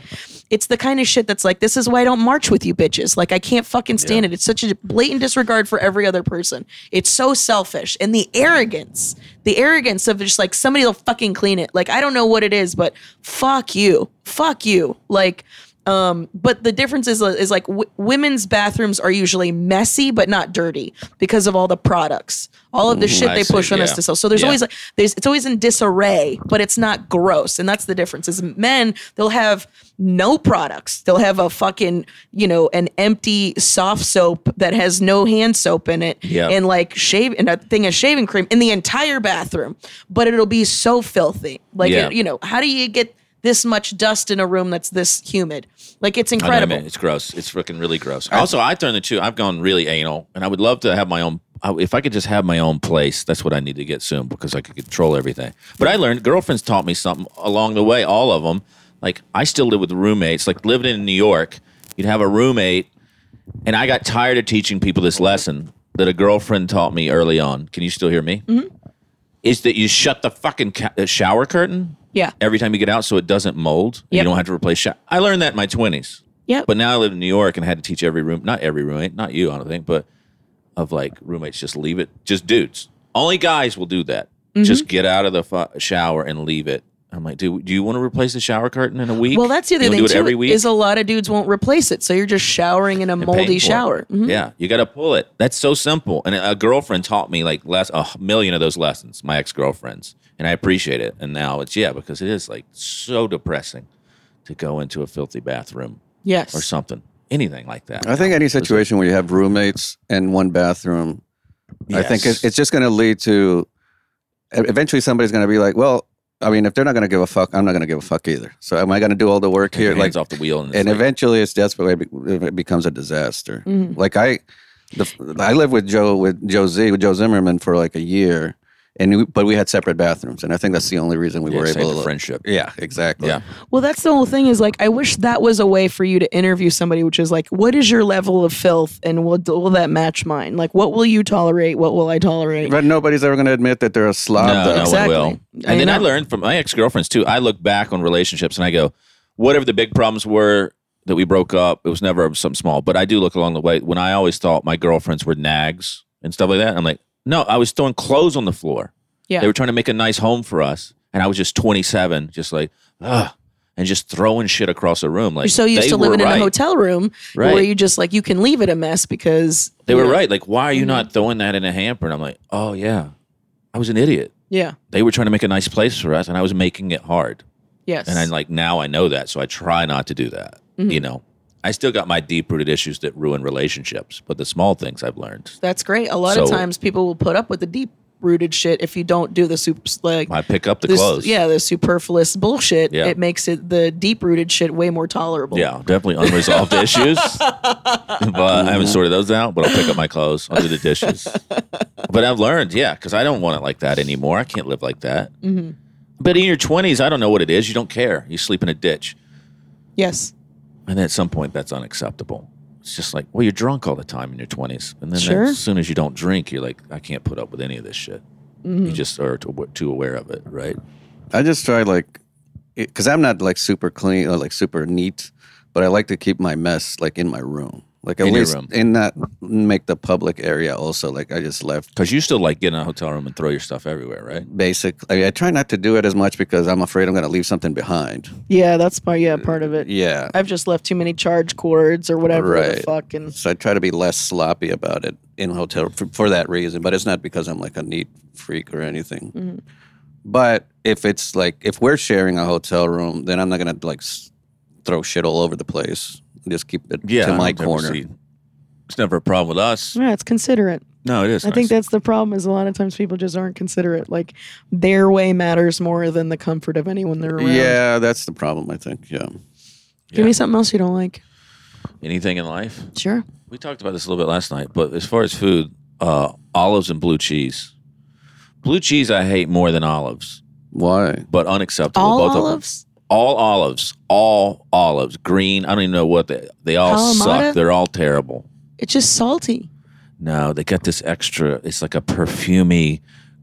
it's the kind of shit that's like this is why I don't march with you bitches. Like I can't fucking stand it. It's such a blatant disregard for every other person. It's so selfish and the arrogance. The arrogance of just like somebody will fucking clean it. Like I don't know what it is, but fuck you, fuck you. Like, um, but the difference is is like w- women's bathrooms are usually messy but not dirty because of all the products, all of the shit I they see, push on us to sell. So there's Yeah. always like there's it's always in disarray, but it's not gross, and that's the difference. Is men they'll have no products. They'll have a fucking you know an empty soft soap that has no hand soap in it, Yeah. and like shave and a thing of shaving cream in the entire bathroom, but it'll be so filthy. Like Yeah. it- you know, how do you get this much dust in a room that's this humid? Like it's I know, incredible. man. It's gross. It's freaking really gross. Also, I turned into. I've gone really anal, and I would love to have my own. If I could just have my own place, that's what I need to get soon because I could control everything. But I learned girlfriends taught me something along the way. All of them. Like I still live with roommates. Like living in New York, you'd have a roommate, and I got tired of teaching people this lesson that a girlfriend taught me early on. Can you still hear me? Mm-hmm. Is that you shut the fucking ca- uh, shower curtain? Yeah. every time you get out so it doesn't mold. and You don't have to replace shower. I learned that in my 20s. Yep. But now I live in New York and had to teach every room, not every roommate, not you, I don't think, but of like roommates, just leave it. Just dudes. Only guys will do that. Mm-hmm. Just get out of the shower and leave it. I'm like, dude, do you want to replace the shower curtain in a week? Well, that's the other You thing do it too. every week. Is a lot of dudes won't replace it, so you're just showering in a and moldy shower. Mhm. Yeah, you got to pull it. That's so simple. And a girlfriend taught me like less a million of those lessons. My ex girlfriends, and I appreciate it. And now it's yeah because it is like so depressing to go into a filthy bathroom Yes. or something, anything like that. I think any situation where you have roommates and one bathroom, I think it's, it's just going to lead to eventually somebody's going to be like, well, I mean, if they're not going to give a fuck, I'm not going to give a fuck either. So am I going to do all the work Take here? hands Like, off the wheel and, and like, eventually it's desperate. It It becomes a disaster. Mm-hmm. Like I, the, I lived with Joe with Joe Z with Joe Zimmerman for like a year, and we, but we had separate bathrooms, and I think that's the only reason we yeah, were save able the to. friendship. Yeah, exactly. Yeah. Well, that's the whole thing. Is like I wish that was a way for you to interview somebody, which is like, what is your level of filth, and will will that match mine? Like, what will you tolerate? What will I tolerate? But nobody's ever going to admit that they're a slob. No, though. no Exactly. one will. I And then I learned from my ex girlfriends too. I look back on relationships and I go, whatever the big problems were that we broke up, it was never something small. But I do look along the way. When I always thought my girlfriends were nags and stuff like that, I'm like, no, I was throwing clothes on the floor. Yeah. They were trying to make a nice home for us, and I was just 27, just like, ugh, and just throwing shit across the room. Like You're so used to living in a hotel room right. where you just like you can leave it a mess because They were Yeah. right. Like, why are Mm-hmm. you not throwing that in a hamper? And I'm like, oh yeah, I was an idiot. Yeah. They were trying to make a nice place for us, and I was making it hard. Yes. And I'm like now I know that, so I try not to do that. Mm-hmm. You know, I still got my deep rooted issues that ruin relationships, but the small things I've learned. That's great. A lot of times people will put up with the deep rooted shit if you don't do the soup like I pick up the this- clothes. Yeah, the superfluous bullshit. Yeah. It makes it the deep rooted shit way more tolerable. Yeah, definitely unresolved issues. But I haven't sorted those out, but I'll pick up my clothes. I'll do the dishes. But I've learned, yeah, because I don't want it like that anymore. I can't live like that. Mm-hmm. But in your 20s, I don't know what it is. You don't care. You sleep in a ditch. Yes. And at some point, that's unacceptable. It's just like, well, you're drunk all the time in your 20s. And then Sure. as soon as you don't drink, you're like, I can't put up with any of this shit. Mm-hmm. You just are too, too aware of it, right? I just try like, because I'm not like super clean or like super neat, but I like to keep my mess like in my room, like at In your least room. in not make the public area also. Like I just left Because you still like get in a hotel room and throw your stuff everywhere, right? basic. I, I try not to do it as much because I'm afraid I'm going to leave something behind. Yeah, that's part. Yeah, part of it. Yeah. I've just left too many charge cords or whatever the Right. fuck, and So I try to be less sloppy about it in hotel for, for that reason, but it's not because I'm like a neat freak or anything. Mm-hmm. But if it's like if we're sharing a hotel room, then I'm not gonna like throw shit all over the place. Just keep it Yeah. to my corner. see- It's never a problem with us. yeah, it's considerate. No, it is. I think that's the problem. Is a lot of times people just aren't considerate. Like their way matters more than the comfort of anyone they're around. Yeah, that's the problem. I think. Yeah. Give me something else you don't like. anything in life. Sure. We talked about this a little bit last night, but as far as food, uh, olives and blue cheese. Blue cheese I hate more than olives, Why? but unacceptable. All both olives. Of them. All olives. All olives. Green. I don't even know what they. They all Kalamata? suck. They're all terrible. It's just salty. No, they got this extra. It's like a perfumey,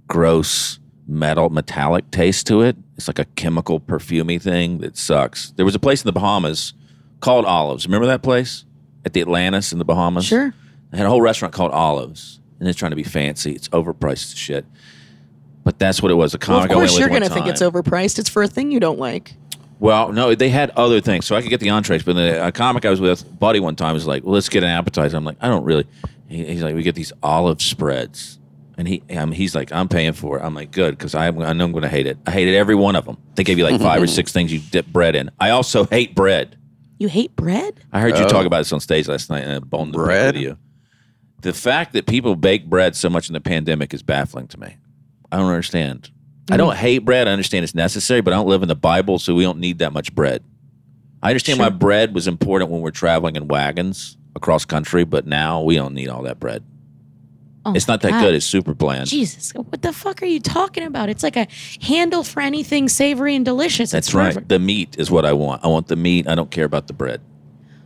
gross metal metallic taste to it. It's like a chemical perfumey thing that sucks. There was a place in the Bahamas called Olives. Remember that place at the Atlantis in the Bahamas? Sure. They had a whole restaurant called Olives, and it's trying to be fancy. It's overpriced shit. But that's what it was. A Well, comic of I went course you're one gonna think it's overpriced. It's for a thing you don't like. Well, no, they had other things, so I could get the entrees. But the, a comic I was with, Buddy, one time was like, "Well, let's get an appetizer." I'm like, "I don't really." He, he's like, "We get these olive spreads," and he, um, he's like, "I'm paying for it." I'm like, "Good," because I, I know I'm going to hate it. I hated every one of them. They gave you like five or six things you dip bread in. I also hate bread. You hate bread? I heard you Oh. talk about this on stage last night in a bone to Bread? video. The fact that people bake bread so much in the pandemic is baffling to me. I don't understand. I don't mm. hate bread. I understand it's necessary, but I don't live in the Bible, so we don't need that much bread. I understand why bread was important when we're traveling in wagons across country, but now we don't need all that bread. Oh it's not that God. good. It's super bland. Jesus, what the fuck are you talking about? It's like a handle for anything savory and delicious. That's it's right. perfect. The meat is what I want. I want the meat. I don't care about the bread.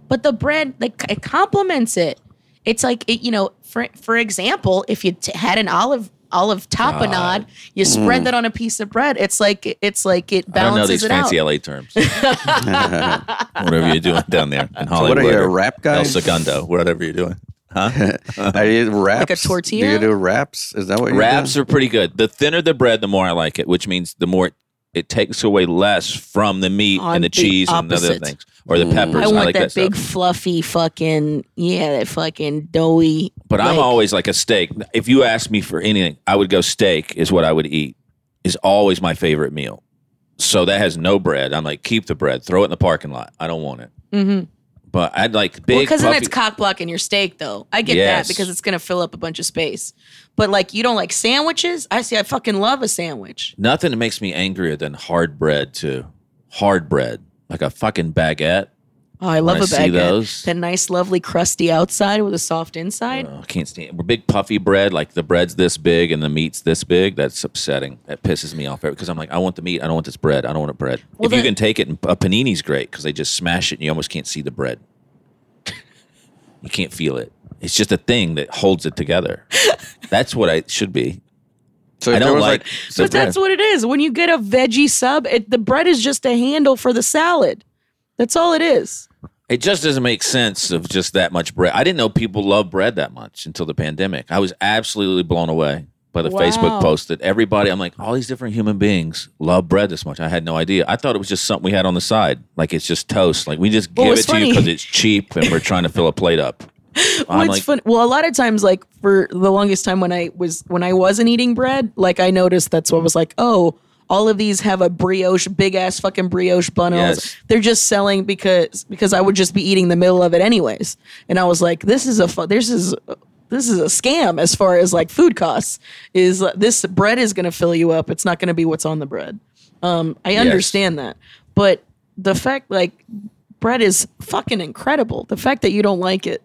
But the bread, like, it complements it. It's like it, you know, for for example, if you t- had an olive olive tapenade, you spread that on a piece of bread. It's like it's like it Mm. I don't know balances these it out. fancy LA terms. whatever you're doing down there in Hollywood. what are you, a or rap guy? El Segundo, whatever you're doing. Huh? Are you wraps? Like a tortilla? Do you do wraps? Is that what you Wraps do? are pretty good. The thinner the bread, the more I like it, which means the more it takes away less from the meat I'm and the the cheese and the other things. Or the peppers. I I, want like that, that, big stuff. fluffy fucking yeah, that fucking doughy. But I'm always like a steak. If you ask me for anything, I would go steak is what I would eat. Is always my favorite meal. So that has no bread. I'm like, keep the bread, throw it in the parking lot. I don't want it. Mm-hmm. But I'd like big. Well, because then it's cock blocking your steak, though. I get Yes. that because it's gonna fill up a bunch of space. But like, you don't like sandwiches? I see. I fucking love a sandwich. Nothing makes me angrier than hard bread too. Hard bread, like a fucking baguette. Oh, I love I a see baguette. those. That nice, lovely, crusty outside with a soft inside. Oh, I can't stand big puffy bread, like the bread's this big and the meat's this big. That's upsetting. That pisses me off because I'm like, I want the meat. I don't want this bread. I don't want a bread. Well, if you can take it, and a panini's great because they just smash it and you almost can't see the bread. you can't feel it. It's just a thing that holds it together. That's what I should be. So I don't was, like. the But that's what it is. When you get a veggie sub, it, the bread is just a handle for the salad. That's all it is. It just doesn't make sense of just that much bread. I didn't know people love bread that much until the pandemic. I was absolutely blown away by the Wow. Facebook post that everybody, I'm like, all these different human beings love bread this much. I had no idea. I thought it was just something we had on the side. Like it's just toast. Like we just Well, give it's it to funny. you because it's cheap and we're trying to fill a plate up. Well, it's like, fun. Well, a lot of times, like for the longest time when I was when I wasn't eating bread, like I noticed that's what was like, oh, all of these have a brioche, big ass fucking brioche bun. And I was- Yes. They're just selling because because I would just be eating the middle of it anyways, and I was like, this is a fu- this is. This is a scam as far as like food costs. Is uh, this bread is going to fill you up? It's not going to be what's on the bread. Um, I understand that, but the fact like bread is fucking incredible. The fact that you don't like it,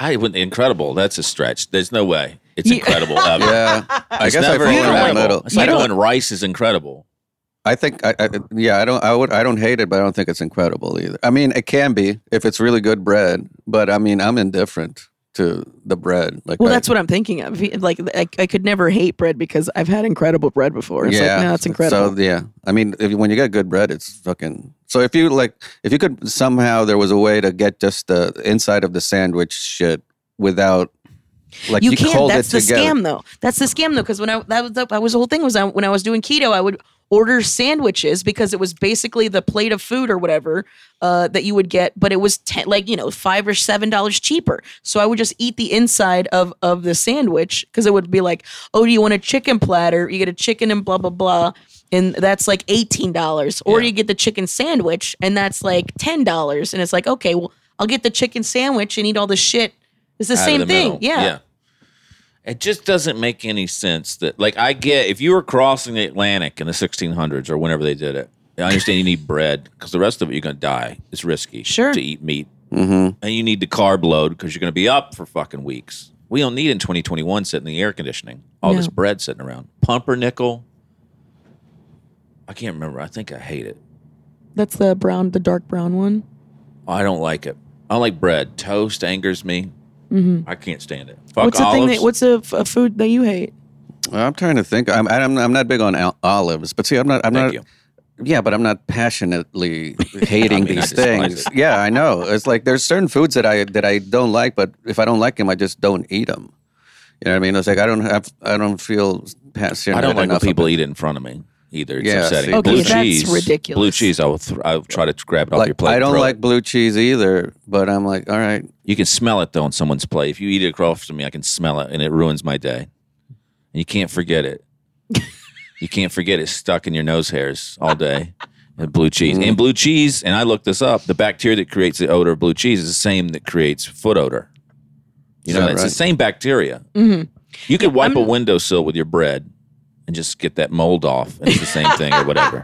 I wouldn't, incredible. That's a stretch. There's no way. It's You- incredible. ever. Yeah, I It's guess I never fall in that incredible. middle. It's like You don't- when rice is incredible. I think, I, I, yeah, I don't, I would, I don't hate it, but I don't think it's incredible either. I mean, it can be if it's really good bread, but I mean, I'm indifferent to the bread. Like, Well, I- that's what I'm thinking of. Like, I, I could never hate bread because I've had incredible bread before. It's like, no, it's incredible. So yeah, I mean, if, when you get good bread, it's fucking. So if you like, if you could somehow there was a way to get just the inside of the sandwich shit without, like, you, you, can't. That's the together. scam, though. That's the scam, though. Because when I that was the, that was the whole thing was I, when I was doing keto, I would order sandwiches because it was basically the plate of food or whatever uh, that you would get, but it was ten, like you know five or seven dollars cheaper. So I would just eat the inside of of the sandwich because it would be like, oh, do you want a chicken platter? You get a chicken and blah blah blah. And that's like eighteen dollars, or Yeah. you get the chicken sandwich, and that's like ten dollars. And it's like, okay, well, I'll get the chicken sandwich and eat all the shit. It's the out same the thing, middle. yeah. It just doesn't make any sense that, like, I get if you were crossing the Atlantic in the 1600s or whenever they did it, I understand you need bread because the rest of it you're going to die. It's risky Sure. to eat meat. Mm-hmm. And you need the carb load because you're going to be up for fucking weeks. We don't need in 2021 sitting in the air conditioning, all this bread sitting around. Pumpernickel. I can't remember. I think I hate it. That's the brown, the dark brown one. I don't like it. I don't like bread. Toast angers me. I can't stand it. Fuck Mm-hmm. what's the thing olives. that? What's a, f- a food that you hate? I'm trying to think. I'm, I'm, I'm not big on al- olives, but see, I'm not, I'm Thank not. you. Yeah, but I'm not passionately hating I mean, these things. it. Yeah, I know. It's like there's certain foods that I that I don't like, but if I don't like them, I just don't eat them. You know what I mean? It's like I don't have, I don't feel passionate. I don't like when people eat it in front of me either. It's Yeah, upsetting. see, Okay, blue that's cheese, ridiculous. Blue cheese, I will. Th- I'll try to grab it off Like, your plate. I don't like It. blue cheese either, but I'm like, all right, You can smell it though on someone's plate. If you eat it across from me, I can smell it, and it ruins my day. And you can't forget it. you can't forget it stuck in your nose hairs all day. And blue cheese Mm. and blue cheese, and I looked this up. The bacteria that creates the odor of blue cheese is the same that creates foot odor. You know, that it's the same bacteria. Mm-hmm. You could wipe a I'm- windowsill with your bread and just get that mold off, and it's the same thing or whatever.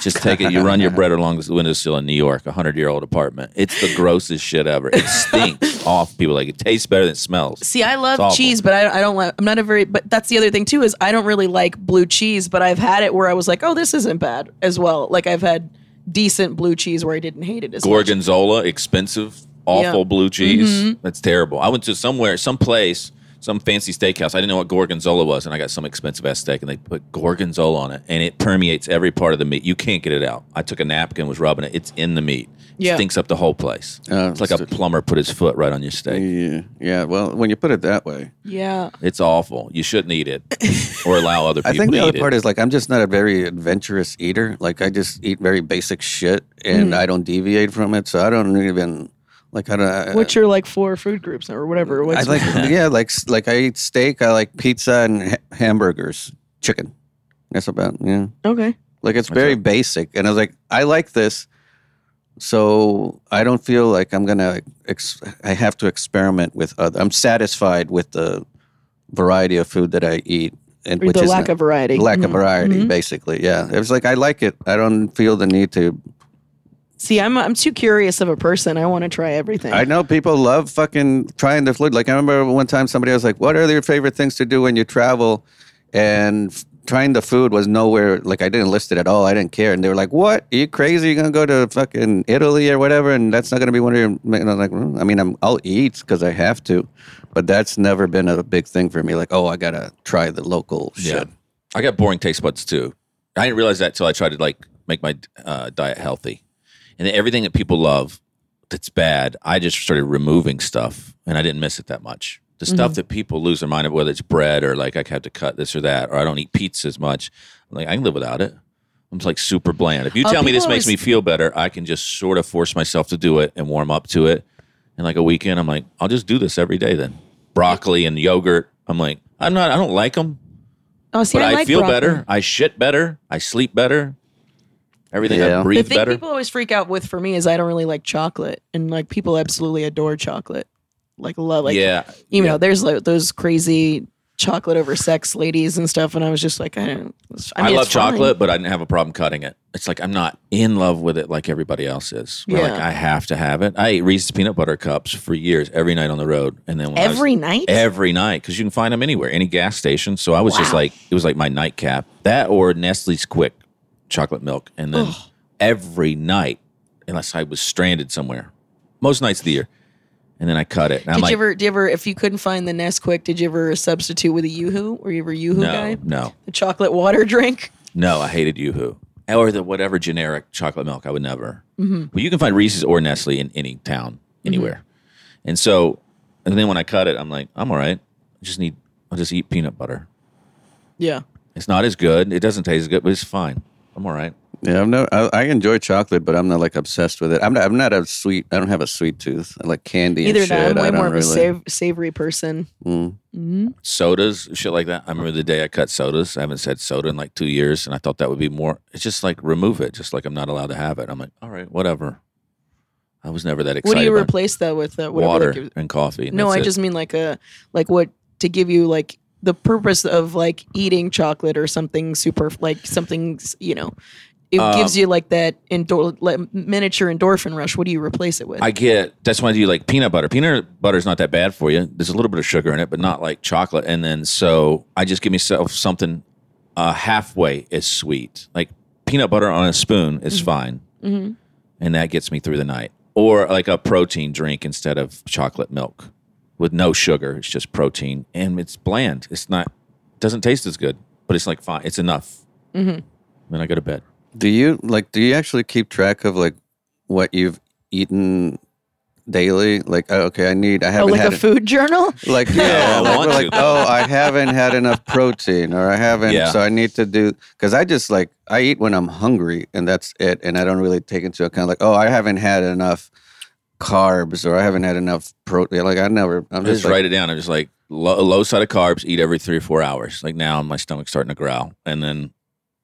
just take it. You run your bread along the windowsill in New York, a hundred year old apartment. It's the grossest shit ever. It stinks off. People like it tastes better than it smells. See, I love cheese, but I, I don't like. I'm not a very. But that's the other thing too is I don't really like blue cheese. But I've had it where I was like, oh, this isn't bad as well. Like I've had decent blue cheese where I didn't hate it as much. Gorgonzola, expensive, awful Yeah. Mm-hmm. blue cheese. That's terrible. I went to somewhere, some place, some fancy steakhouse. I didn't know what gorgonzola was, and I got some expensive ass steak, and they put gorgonzola on it, and it permeates every part of the meat. You can't get it out. I took a napkin, was rubbing it. It's in the meat. Yeah. stinks up the whole place. Uh, it's like a plumber put his foot right on your steak. yeah, yeah. Well, when you put it that way, Yeah. It's awful. You shouldn't eat it or allow other people I think the other part it. is like I'm just not a very adventurous eater. Like I just eat very basic shit, and Mm. I don't deviate from it. So I don't even like I don't. What's your like four food groups or whatever? I What's, like yeah, like like I eat steak. I like pizza and ha- hamburgers, chicken. That's about yeah. okay. Like it's very basic, and I was like, I like this, so I don't feel like I'm gonna. Ex- I have to experiment with other. I'm satisfied with the variety of food that I eat, and Or which the is lack not- of variety. lack of Mhm. variety, Mhm. basically. Yeah, it was like I like it. I don't feel the need to. See, I'm I'm too curious of a person. I want to try everything. I know people love fucking trying the food. Like I remember one time somebody was like, "What are your favorite things to do when you travel?" And f- trying the food was nowhere. Like I didn't list it at all. I didn't care. And they were like, "What? Are you crazy? You're gonna go to fucking Italy or whatever?" And that's not gonna be one of your. And I was like, "Mm, I mean, I'm, I'll eat because I have to, but that's never been a big thing for me. Like, oh, I gotta try the local Yeah. shit. I got boring taste buds too. I didn't realize that till I tried to like make my uh, diet healthy, and everything that people love that's bad, I just started removing stuff, and I didn't miss it that much. The stuff mm-hmm. that people lose their mind of, whether it's bread or like I have to cut this or that, or I don't eat pizza as much. I'm like I can live without it. I'm just like super bland. If you Oh, tell me this people makes always- me feel better, I can just sort of force myself to do it and warm up to it. And like a weekend, I'm like, I'll just do this every day then. Broccoli and yogurt. I'm like, I'm not. I don't like them oh, see, but I, I, like feel broccoli. better. I shit better. I sleep better. Everything I Yeah. The breathe thing better. people always freak out with for me is I don't really like chocolate, and like people absolutely adore chocolate, like love like yeah, you yeah. know, there's like those crazy chocolate over sex ladies and stuff, and I was just like, I don't. I, I, love it's fine. chocolate, but I didn't have a problem cutting it. It's like I'm not in love with it like everybody else is. Where, Like I have to have it. I ate Reese's peanut butter cups for years, every night on the road, and then when I was- every night. every night because you can find them anywhere, any gas station. So I was just like, it was like my nightcap. That or Nestle's Quick chocolate milk, and then every night, unless I was stranded somewhere, most nights of the year, and then I cut it. Did like, you ever? Did you ever? If you couldn't find the Nesquik, did you ever substitute with a YooHoo? Were you ever YooHoo no, guy? no, The chocolate water drink. no, I hated YooHoo or the whatever generic chocolate milk. I would never. Mm-hmm. Well, you can find Reese's or Nestle in any town, anywhere, and so, and then when I cut it, I'm like, I'm all right. I just need, I'll just eat peanut butter. Yeah. It's not as good. It doesn't taste as good, but it's fine. I'm all right. Yeah, I'm no. I, I enjoy chocolate, but I'm not like obsessed with it. I'm not. I'm not a sweet. I don't have a sweet tooth. I like candy. Either and shit. I'm I way don't more of a sav- savory person. Mm. sodas, shit like that. I remember the day I cut sodas. I haven't said soda in like two years, and I thought that would be more. It's just like remove it, just like I'm not allowed to have it. I'm like, all right, whatever. I was never that excited. What do you replace that with? Uh, whatever, water like, and coffee. and no, that's I it. just mean like a like what to give you like the purpose of like eating chocolate or something super like something you know. It Uh, gives you like that endor- like miniature endorphin rush. What do you replace it with? I get that's why I do like peanut butter. Peanut butter is not that bad for you. There's a little bit of sugar in it, but not like chocolate. And then so I just give myself something uh, halfway as sweet, like peanut butter on a spoon is fine, Mm-hmm. and that gets me through the night. Or like a protein drink instead of chocolate milk with no sugar. It's just protein and it's bland. It's not doesn't taste as good, but it's like fine. It's enough. Mm-hmm. Then I go to bed. Do you like? Do you actually keep track of like what you've eaten daily? Like, oh, okay, I need. I oh, haven't like had a it- food journal. Like I yeah, like, want like oh, I haven't had enough protein, or I haven't, Yeah. so I need to do because I just like I eat when I'm hungry, and that's it, and I don't really take into account like oh, I haven't had enough carbs, or I haven't had enough protein. Like I never, I'm I just just like, write it down. I'm just like low, low side of carbs. Eat every three or four hours. Like now, my stomach's starting to growl, and then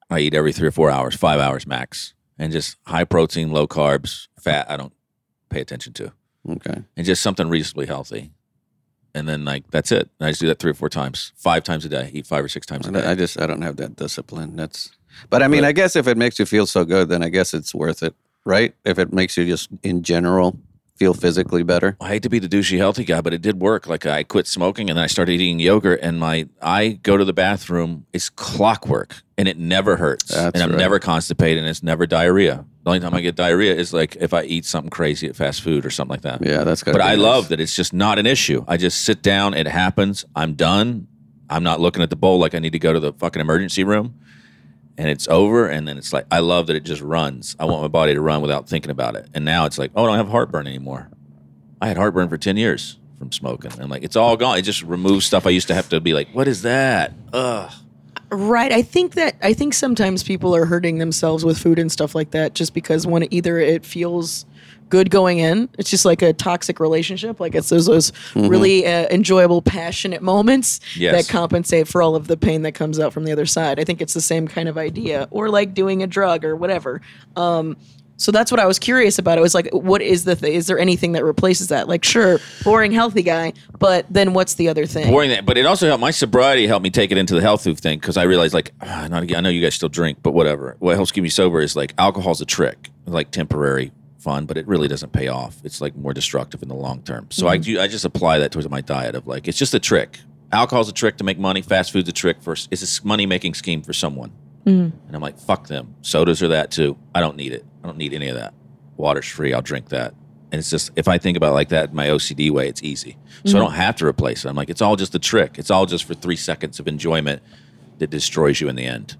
I eat every three or four hours, five hours max, and just high protein, low carbs, fat. I don't pay attention to, okay. and just something reasonably healthy. And then like that's it. And I just do that three or four times, five times a day. Eat five or six times a day. I just I don't have that discipline. That's, but I mean, But- I guess if it makes you feel so good, then I guess it's worth it, right? If it makes you just in general feel physically better. I hate to be the douchey healthy guy, but it did work. Like I quit smoking and then I started eating yogurt and my I go to the bathroom, it's clockwork and it never hurts. That's and I'm right. never constipated and it's never diarrhea. The only time I get diarrhea is like if I eat something crazy at fast food or something like that. Yeah, that's good. But I love that it's just not an issue. I just sit down, it happens, I'm done. I'm not looking at the bowl like I need to go to the fucking emergency room. And it's over, and then it's like I love that it just runs. I want my body to run without thinking about it. And now it's like, oh, I don't have heartburn anymore. I had heartburn for ten years from smoking, and like it's all gone. It just removes stuff I used to have to be like, what is that? Ugh. Right. I think that I think sometimes people are hurting themselves with food and stuff like that just because one either it feels good going in. It's just like a toxic relationship. Like it's those those really uh, enjoyable, passionate moments Yes. that compensate for all of the pain that comes out from the other side. I think it's the same kind of idea, or like doing a drug or whatever. Um, so that's what I was curious about. It was like, what is the th- is there anything that replaces that? Like, sure, boring, healthy guy, but then what's the other thing? boring that. But it also helped my sobriety helped me take it into the health food thing because I realized like ah, not again. I know you guys still drink, but whatever. What helps keep me sober is like alcohol's a trick, like temporary fun, but it really doesn't pay off. It's like more destructive in the long term. So I mm-hmm. do. I just apply that towards my diet of like it's just a trick. Alcohol's a trick to make money. Fast food's a trick for it's a money making scheme for someone. Mm-hmm. And I'm like, fuck them. Sodas are that too. I don't need it. I don't need any of that. Water's free. I'll drink that. And it's just if I think about it like that, in my OCD way, it's easy. So I mm-hmm. don't have to replace it. I'm like, it's all just a trick. It's all just for three seconds of enjoyment that destroys you in the end.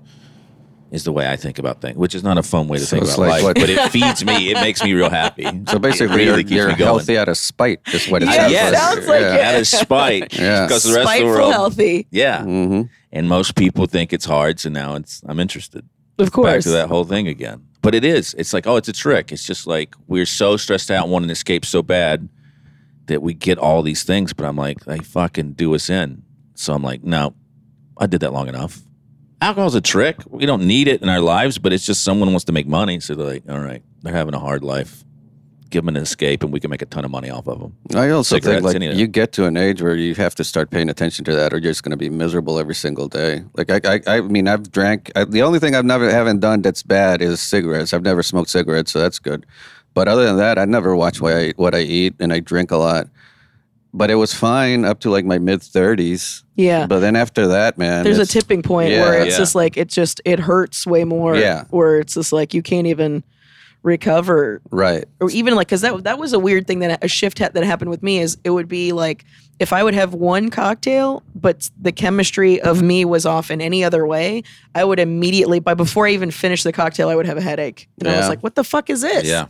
Is the way I think about things, which is not a fun way to So think about like life, what- but it feeds me. It makes me real happy. So basically, really you're, you're healthy out of spite. Is what it Yeah, sounds yes. like. sounds like yeah. it. Out of spite, Yeah. because the rest Spiteful, of the world, healthy, yeah. hmm And most people think it's hard, so now it's I'm interested. of course. back to that whole thing again. But it is. It's like, oh, it's a trick. It's just like we're so stressed out, wanting to escape so bad that we get all these things. But I'm like, they fucking do us in. So I'm like, no, I did that long enough. Alcohol's a trick. We don't need it in our lives, but it's just someone wants to make money. So they're like, all right, they're having a hard life. Give them an escape, and we can make a ton of money off of them. I also Cigarettes, think like you get to an age where you have to start paying attention to that, or you're just going to be miserable every single day. Like I, I, I mean, I've drank. I, the only thing I've never haven't done that's bad is cigarettes. I've never smoked cigarettes, so that's good. But other than that, I never watch what I what I eat, and I drink a lot. But it was fine up to like my mid thirties. Yeah. But then after that, man, There's a tipping point Yeah. where it's Yeah. just like it just it hurts way more. Yeah. Where it's just like you can't even recover Right. or even like because that that was a weird thing that a shift ha- that happened with me is it would be like if I would have one cocktail, but the chemistry of me was off in any other way, I would immediately, by before I even finished the cocktail, I would have a headache, and I was like, "What the fuck is this? Yeah,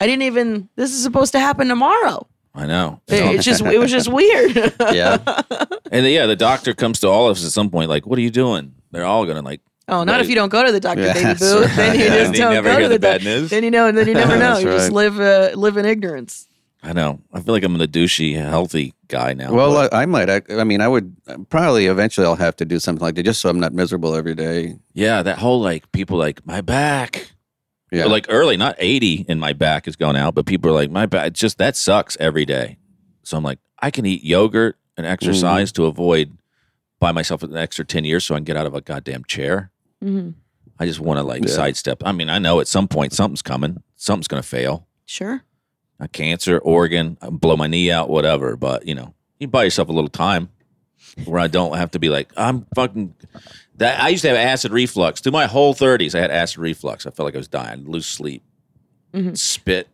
I didn't even. This is supposed to happen tomorrow. I know. It, it's just, it was just weird. Yeah. And yeah, the doctor comes to all of us at some point, like, "What are you doing?" They're all gonna like, Oh, not Right. if you don't go to the doctor, Yeah, baby boo. right. Then you Yeah. just And don't never go hear to the the bad doc- news. Then you know, and then you never know. That's you just right. live uh, live in ignorance. I know. I feel like I'm the douchey, healthy guy now. Well, but- I, I might. I, I mean, I would probably eventually. I'll have to do something like that just so I'm not miserable every day. yeah, that whole like people like my back. Yeah. Like early, not 80 in my back is going out, but people are like, my back, it's just that sucks every day. So I'm like, I can eat yogurt and exercise Mm-hmm. to avoid buy myself an extra 10 years so I can get out of a goddamn chair. hmm I just want to like Yeah. sidestep. I mean, I know at some point something's coming, something's going to fail. Sure. A cancer, organ, uh, blow my knee out, whatever. But you know, you buy yourself a little time where I don't have to be like, I'm fucking. That I used to have acid reflux through my whole 30s. I had acid reflux. I felt like I was dying, I'd lose sleep, Mhm. spit.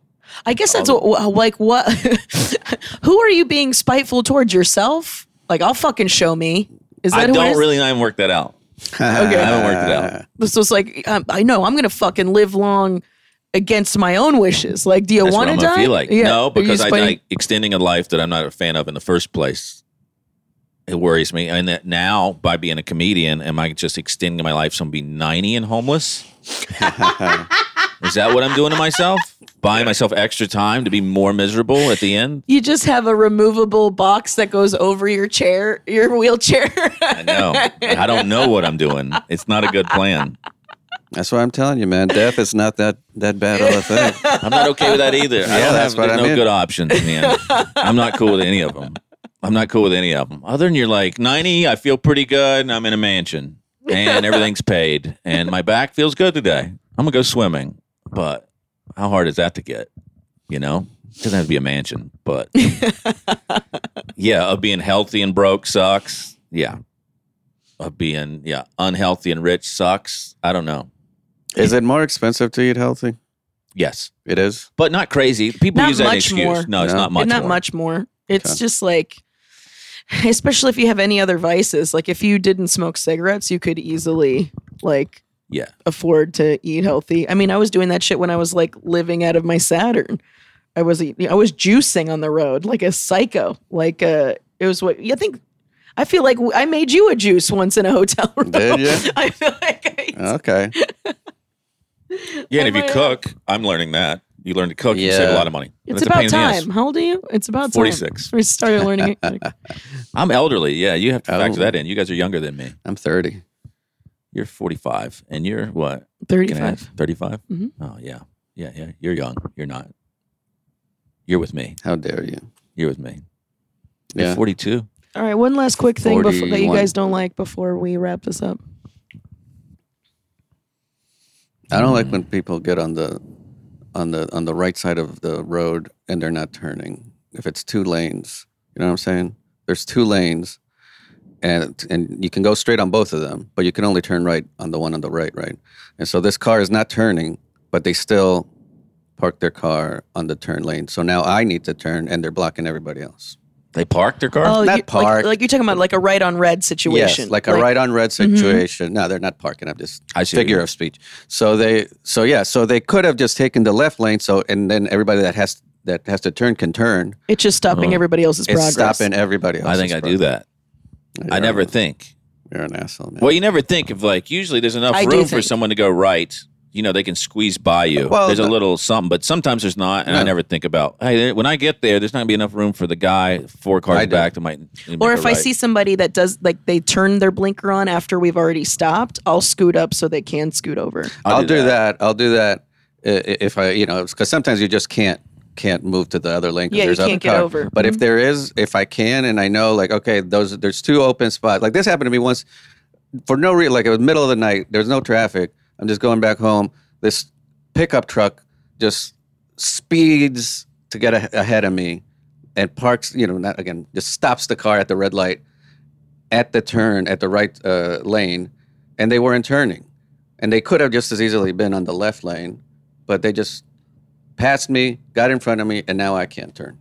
I guess that's what, like what. who are you being spiteful towards yourself? Like I'll fucking show me. Is that I don't really. I haven't worked that out. okay. I haven't worked it out. This was like um, I know I'm gonna fucking live long against my own wishes. Like, do you want to die? feel like. Yeah. No, because I like extending a life that I'm not a fan of in the first place. It worries me, and that now by being a comedian, am I just extending my life so I'm be 90 and homeless? Is that what I'm doing to myself? Buying myself extra time to be more miserable at the end? You just have a removable box that goes over your chair, your wheelchair. I know. I don't know what I'm doing. It's not a good plan. That's what I'm telling you, man. Death is not that that bad of a thing. I'm not okay with that either. I Yeah, don't that's have what there's I no mean. good options man. I'm not cool with any of them. I'm not cool with any of them. Other than you're like 90, I feel pretty good and I'm in a mansion and everything's paid and my back feels good today. I'm gonna go swimming. But how hard is that to get? You know? It doesn't have to be a mansion, but yeah, of being healthy and broke sucks. Yeah. Of being yeah, unhealthy and rich sucks. I don't know. Is it more expensive to eat healthy? Yes. It is. But not crazy. People Not use that much excuse. more. No, it's No. not much. not more. much more. It's Okay. just like, especially if you have any other vices. Like if you didn't smoke cigarettes, you could easily like Yeah. afford to eat healthy. I mean, I was doing that shit when I was like living out of my Saturn. I was I was juicing on the road like a psycho. Like uh, it was what I think. I feel like I made you a juice once in a hotel room. Did ya? I feel like I, Okay. Yeah, and if you Am I, cook, I'm learning that. You learn to cook, you save a lot of money. And it's about in the ass. time. How old are you? It's about time. 46. We started learning. I'm elderly. Yeah, you have to factor Oh. that in. You guys are younger than me. I'm 30. You're 45, and you're what? 35. 35. Mhm. Oh yeah, yeah, yeah. You're young. You're not. You're with me. How dare you? You're with me. You're Yeah. 42. All right, one last quick thing before, that you guys don't like before we wrap this up. I don't like when people get on the on the on the right side of the road and they're not turning. If it's two lanes, you know what I'm saying? There's two lanes, and and you can go straight on both of them, but you can only turn right on the one on the right, right? And so this car is not turning, but they still park their car on the turn lane. So now I need to turn, and they're blocking everybody else. They parked their car. Oh, Not you- park. Like, like you're talking about like a right on red situation. Yes, like a right on red mm-hmm. situation. No, they're not parking. I'm just I see figure of speech. So they, so yeah, so they could have just taken the left lane. So and then everybody that has that has to turn can turn. It's just stopping Oh. everybody else's It's progress. stopping everybody else. I think I do that. I never think. You're an asshole, man. Well, you never think of like. Usually, there's enough I room for someone to go right. You know, they can squeeze by you. Well, there's a little something, but sometimes there's not, and I never think about. Hey, when I get there, there's not gonna be enough room for the guy four cars I back that might. or a if I right. see somebody that does like they turn their blinker on after we've already stopped, I'll scoot up so they can scoot over. I'll, do, that. I'll do that i- i- if I, you know, because sometimes you just can't can't move to the other lane. Yeah, you there's other can't get cars. over. But Mhm. if there is, if I can, and I know, like, okay, those there's two open spots. Like this happened to me once for no reason. Like it was middle of the night. There's no traffic. I'm just going back home. This pickup truck just speeds to get a- ahead of me, and parks. You know, not again, just stops the car at the red light, at the turn at the right uh, lane, and they weren't turning, and they could have just as easily been on the left lane, but they just passed me, got in front of me, and now I can't turn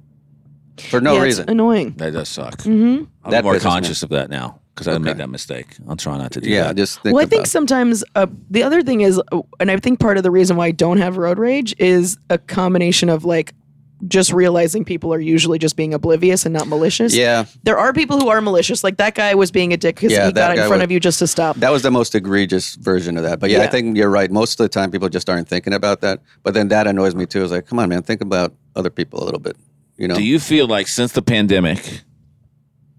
for no yeah, reason. It's annoying. That does suck. hmm I'm That more pisses me conscious of that now because I made Okay. that mistake. I'll try not to do yeah, that. just think well, I think about it. sometimes uh, the other thing is, uh, and I think part of the reason why I don't have road rage is a combination of like just realizing people are usually just being oblivious and not malicious. Yeah, There are people who are malicious. Like that guy was being a dick because Yeah, he got in front was- of you just to stop. That was the most egregious version of that. But yeah, I think you're right. Most of the time, people just aren't thinking about that. But then that annoys me too. It's like, come on, man, think about other people a little bit. You know? Do you feel like since the pandemic,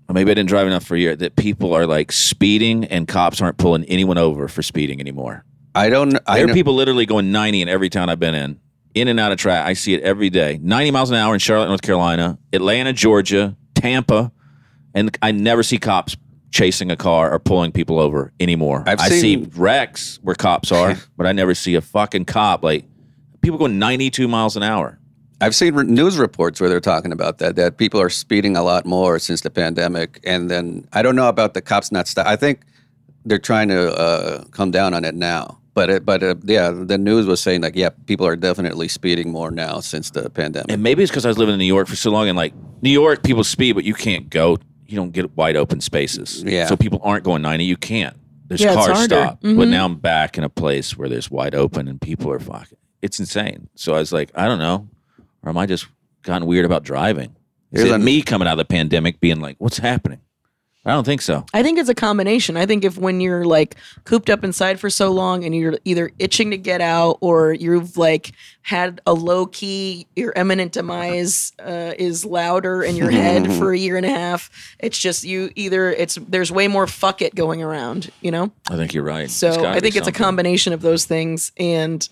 or maybe I didn't drive enough for a year, that people are like speeding and cops aren't pulling anyone over for speeding anymore? I don't. I There are know, people literally going 90 in every town I've been in, in and out of track. I see it every day. 90 miles an hour in Charlotte, North Carolina, Atlanta, Georgia, Tampa, and I never see cops chasing a car or pulling people over anymore. I've I see wrecks where cops are, but I never see a fucking cop like people going 92 miles an hour. I've seen re- news reports where they're talking about that. That people are speeding a lot more since the pandemic. And then I don't know about the cops not stop. I think they're trying to uh, come down on it now. But it, but uh, yeah, the news was saying like, yeah, people are definitely speeding more now since the pandemic. And maybe it's because I was living in New York for so long, and like New York, people speed, but you can't go. You don't get wide open spaces. Yeah. So people aren't going ninety. You can't. There's Yeah, cars stop. But Mhm. now I'm back in a place where there's wide open and people are fucking. It's insane. So I was like, I don't know, or am I just gotten weird about driving? Is Here's it a- me coming out of the pandemic being like, what's happening? I don't think so. I think it's a combination. I think if when you're like cooped up inside for so long and you're either itching to get out or you've like had a low key, your imminent demise uh, is louder in your head for a year and a half. It's just you either it's there's way more fuck it going around, you know. I think you're right. So I be think it's a combination of those things and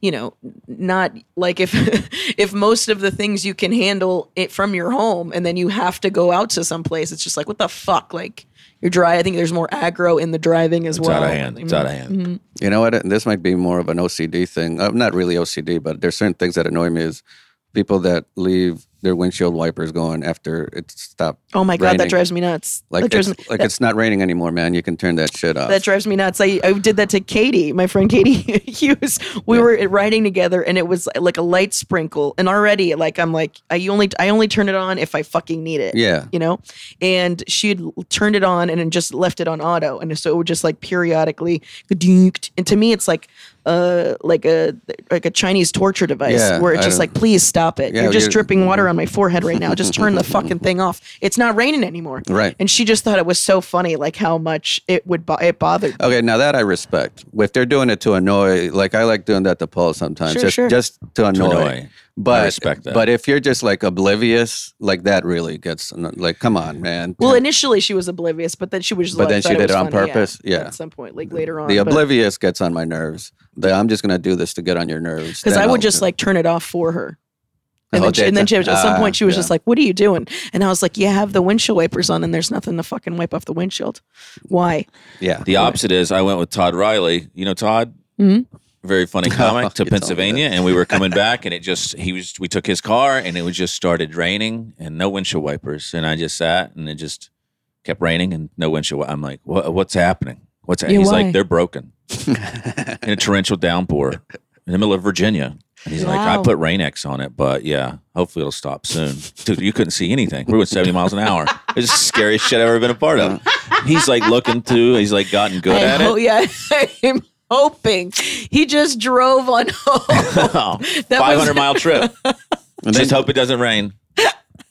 you know not like if if most of the things you can handle it from your home and then you have to go out to some place it's just like what the fuck like you're dry i think there's more aggro in the driving as It's well out of hand. It's out of hand. Mm-hmm. You know what? This might be more of an OCD thing. Uh, not really OCD, but there's certain things that annoy me is people that leave their windshield wipers going after it's stopped. Oh my god that drives me nuts Like that it's, me, like that, it's not raining anymore, man. You can turn that shit off. that drives me nuts. I, I did that to Katie, my friend Katie Hughes. We were riding together, and it was like a light sprinkle. And already, like I'm like, I only I only turn it on if I fucking need it. yeah. you know and she had turned it on and then just left it on auto and so it would just like periodically and to me it's like uh like a like a chinese torture device Yeah, where it's just like please stop it Yeah, you're just you're- dripping water on my forehead right now just turn the fucking thing off it's not raining anymore Right. and she just thought it was so funny like how much it would bo- it bothered me. Okay, now that I respect. If they're doing it to annoy, like I like doing that to Paul sometimes, Sure, just sure. just to annoy. annoy. But I respect that. But if you're just like oblivious, like that really gets like, come on, man. well initially she was oblivious but then she was just But like, then she did was it on funny, purpose? Yeah. at some point like later on the but- oblivious gets on my nerves. The, I'm just gonna do this to get on your nerves. because I would I'll- just like turn it off for her. And Oh, then, she, and then she, at some ah, point she was yeah. just like, "What are you doing?" And I was like, "You have the windshield wipers on, and there's nothing to fucking wipe off the windshield. Why?" yeah. The opposite is I went with Todd Riley. You know Todd? Mhm. Very funny comic to You told me Pennsylvania, and we were coming back, and it just he was. We took his car, and it was just started raining, and no windshield wipers, and I just sat, and it just kept raining, and no windshield. wi- I'm like, what, what's happening? What's Yeah, He's why? like, they're broken in a torrential downpour in the middle of Virginia. And he's like, I put Rain-X on it, but yeah, hopefully it'll stop soon. Dude, you couldn't see anything. We were 70 miles an hour. It's the scariest shit I've ever been a part of. He's like looking through, he's like gotten good I at ho- it. yeah, I'm hoping he just drove on home. That 500 was- mile trip. And Just then, hope it doesn't rain.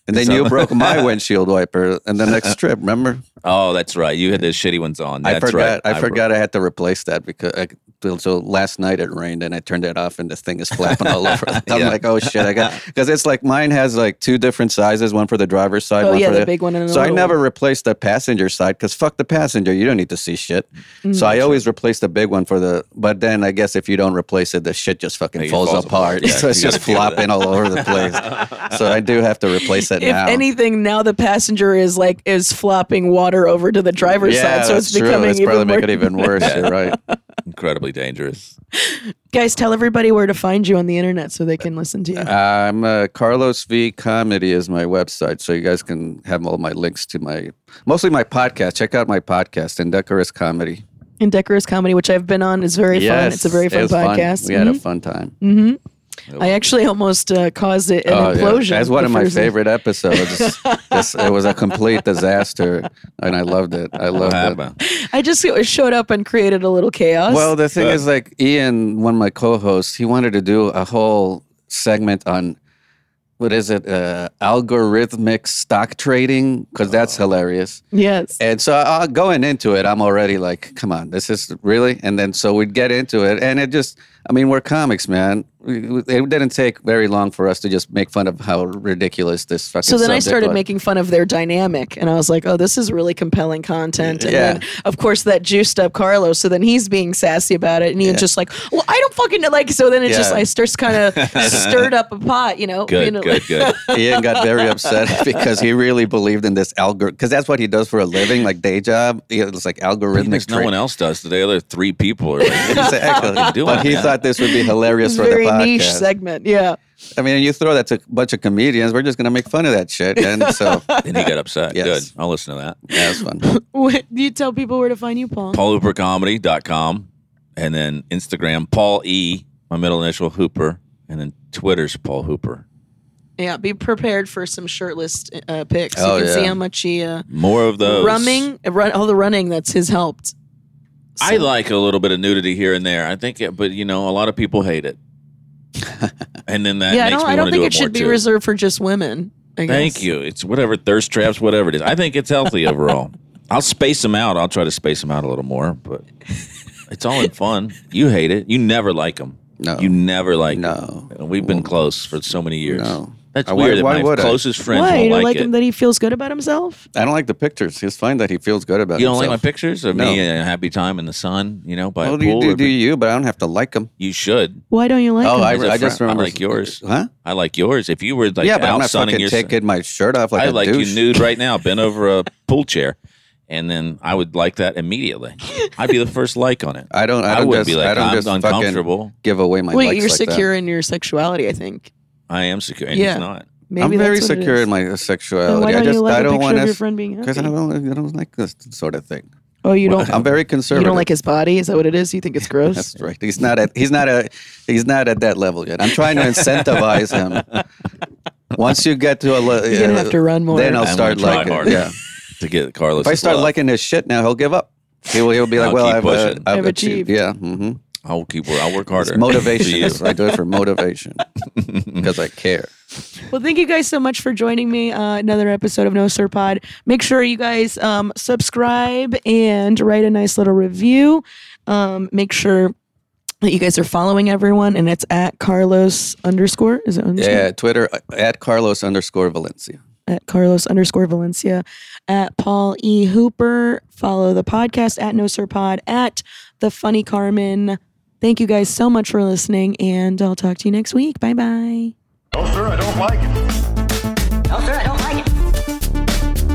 and then So- you broke my windshield wiper, and the next trip, remember? Oh, that's right. You had the shitty ones on. I forgot. right. I forgot I had to replace that because I, so- so last night it rained and I turned it off and the thing is flapping all over. I'm Yeah. like, oh shit! I got because it's like mine has like two different sizes, one for the driver's side, Oh one yeah, for the big one the So I never one. replaced the passenger side because fuck the passenger. You don't need to see shit. Mm-hmm. So I always replace the big one for the. But then I guess if you don't replace it, the shit just fucking It falls, falls apart. apart. Yeah, so it's just gotta deal with flopping all over the place. so I do have to replace it If now. anything, now the passenger is like is flopping water over to the driver's side, so it's true. becoming It's even probably more. make it even worse. You're right. Incredibly dangerous. Guys, tell everybody where to find you on the internet so they can listen to you. I'm uh, Carlos V Comedy is my website, so you guys can have all my links to my mostly my podcast. Check out my podcast, Indecorous Comedy. Indecorous Comedy, which I've been on, is very fun. It's a very fun it was fun. podcast. We had a Mhm. fun time. I actually almost uh, caused it an Oh, yeah. implosion. That's one of my favorite episodes. This- it was a complete disaster, and I loved it. I What loved it. I just showed up and created a little chaos. Well, the thing Uh, is, like Ian, one of my co-hosts, he wanted to do a whole segment on what is it, uh, algorithmic stock trading, because that's Oh. hilarious. yes. And so uh, going into it, I'm already like, come on, this is really. And then so we'd get into it, and it just, I mean, we're comics, man. We- we- It didn't take very long for us to just make fun of how ridiculous this fucking. So then I started was. making fun of their dynamic, and I was like, "Oh, this is really compelling content." And Yeah. then, of course, that juiced up Carlos. So then he's being sassy about it, and Ian's just like, "Well, I don't fucking know." like." So then it just Yeah. I starts kind of stirred up a pot, you know. Good, you know, good, good. Ian got very upset because he really believed in this algorithm because that's what he does for a living, like day job. It's like algorithmic. Because no one else does. The other three people are like, Exactly. doing But he that? thought this would be hilarious for the very podcast. niche segment. Yeah. I mean, you throw that to a bunch of comedians, we're just gonna make fun of that shit, and so and he got upset. Yes. Good. I'll listen to that. yeah, it's fun. What, you tell people where to find you, Paul. PaulHooperComedy.com and then Instagram, Paul E, my middle initial Hooper, and then Twitter's Paul Hooper. Yeah, be prepared for some shirtless uh, pics. Oh, you can see how much he uh, More of those. running, run, all the running that's his helped. I like a little bit of nudity here and there. I think, it, but you know, a lot of people hate it. And then that yeah, I don't. me I don't think do it more should be too. reserved for just women. I Thank guess. you. It's whatever thirst traps, whatever it is. I think it's healthy overall. I'll space them out. I'll try to space them out a little more, but it's all in fun. You hate it. You never like them. No. You never like No. them. And we've been close for so many years. No. That's Uh, why- weird that why my would I? closest friends Why? don't You don't like, like it. him that he feels good about himself? I don't like the pictures. It's fine that he feels good about himself. you don't like himself. my pictures of No. me in a happy time in the sun, you know, by Well, a you pool? do, or do you, but I don't have to like them. you should. Why don't you like oh, him? I, As a I just friend, I remember like yours. Huh? I like yours. If you were like yeah, but I'm out not sunning fucking yourself, taking my shirt off like I a like douche. you nude right now, bent over a pool chair, and then I would like that immediately. I'd be the first like on it. I don't. I I don't wouldn't just. be like, I don't I'm just fucking uncomfortable. give away my. Wait, likes you're like that. secure in your sexuality. I think. I am secure, and Yeah. he's not. Maybe I'm very that's what it secure in my sexuality. why don't I just. you like I a don't want of your to. friend being happy? Because I don't. I don't like this sort of thing. oh, you don't. I'm very conservative. You don't like his body? Is that what it is? You think it's gross? That's right. He's not at. He's not a. He's not at that level yet. I'm trying to incentivize him. Once you get to a, le- You're gonna have to run more. then I'll I'm start gonna liking. harder. Yeah. To get Carlos, If I start liking his shit now, he'll give up. He will. He'll be like, I'll "Well, I've, uh. I've I've achieved." achieved. Yeah. Mm-hmm. I'll keep. I'll work harder. It's motivation. For you. I do it for motivation because I care. Well, thank you guys so much for joining me. Uh, another episode of No Sir Pod. Make sure you guys um, subscribe and write a nice little review. Um, make sure that you guys are following everyone, and it's at Carlos underscore. Is it underscore? Yeah. Twitter uh, at Carlos underscore Valencia. At Carlos underscore Valencia. At Paul E. Hooper. Follow the podcast at No Sir Pod. At The Funny Carmen. Thank you guys so much for listening, and I'll talk to you next week. Bye bye. No, sir, I don't like it. No, sir, I don't like it.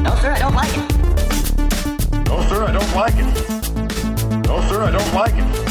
No, sir, I don't like it. No, sir, I don't like it. No, sir, I don't like it.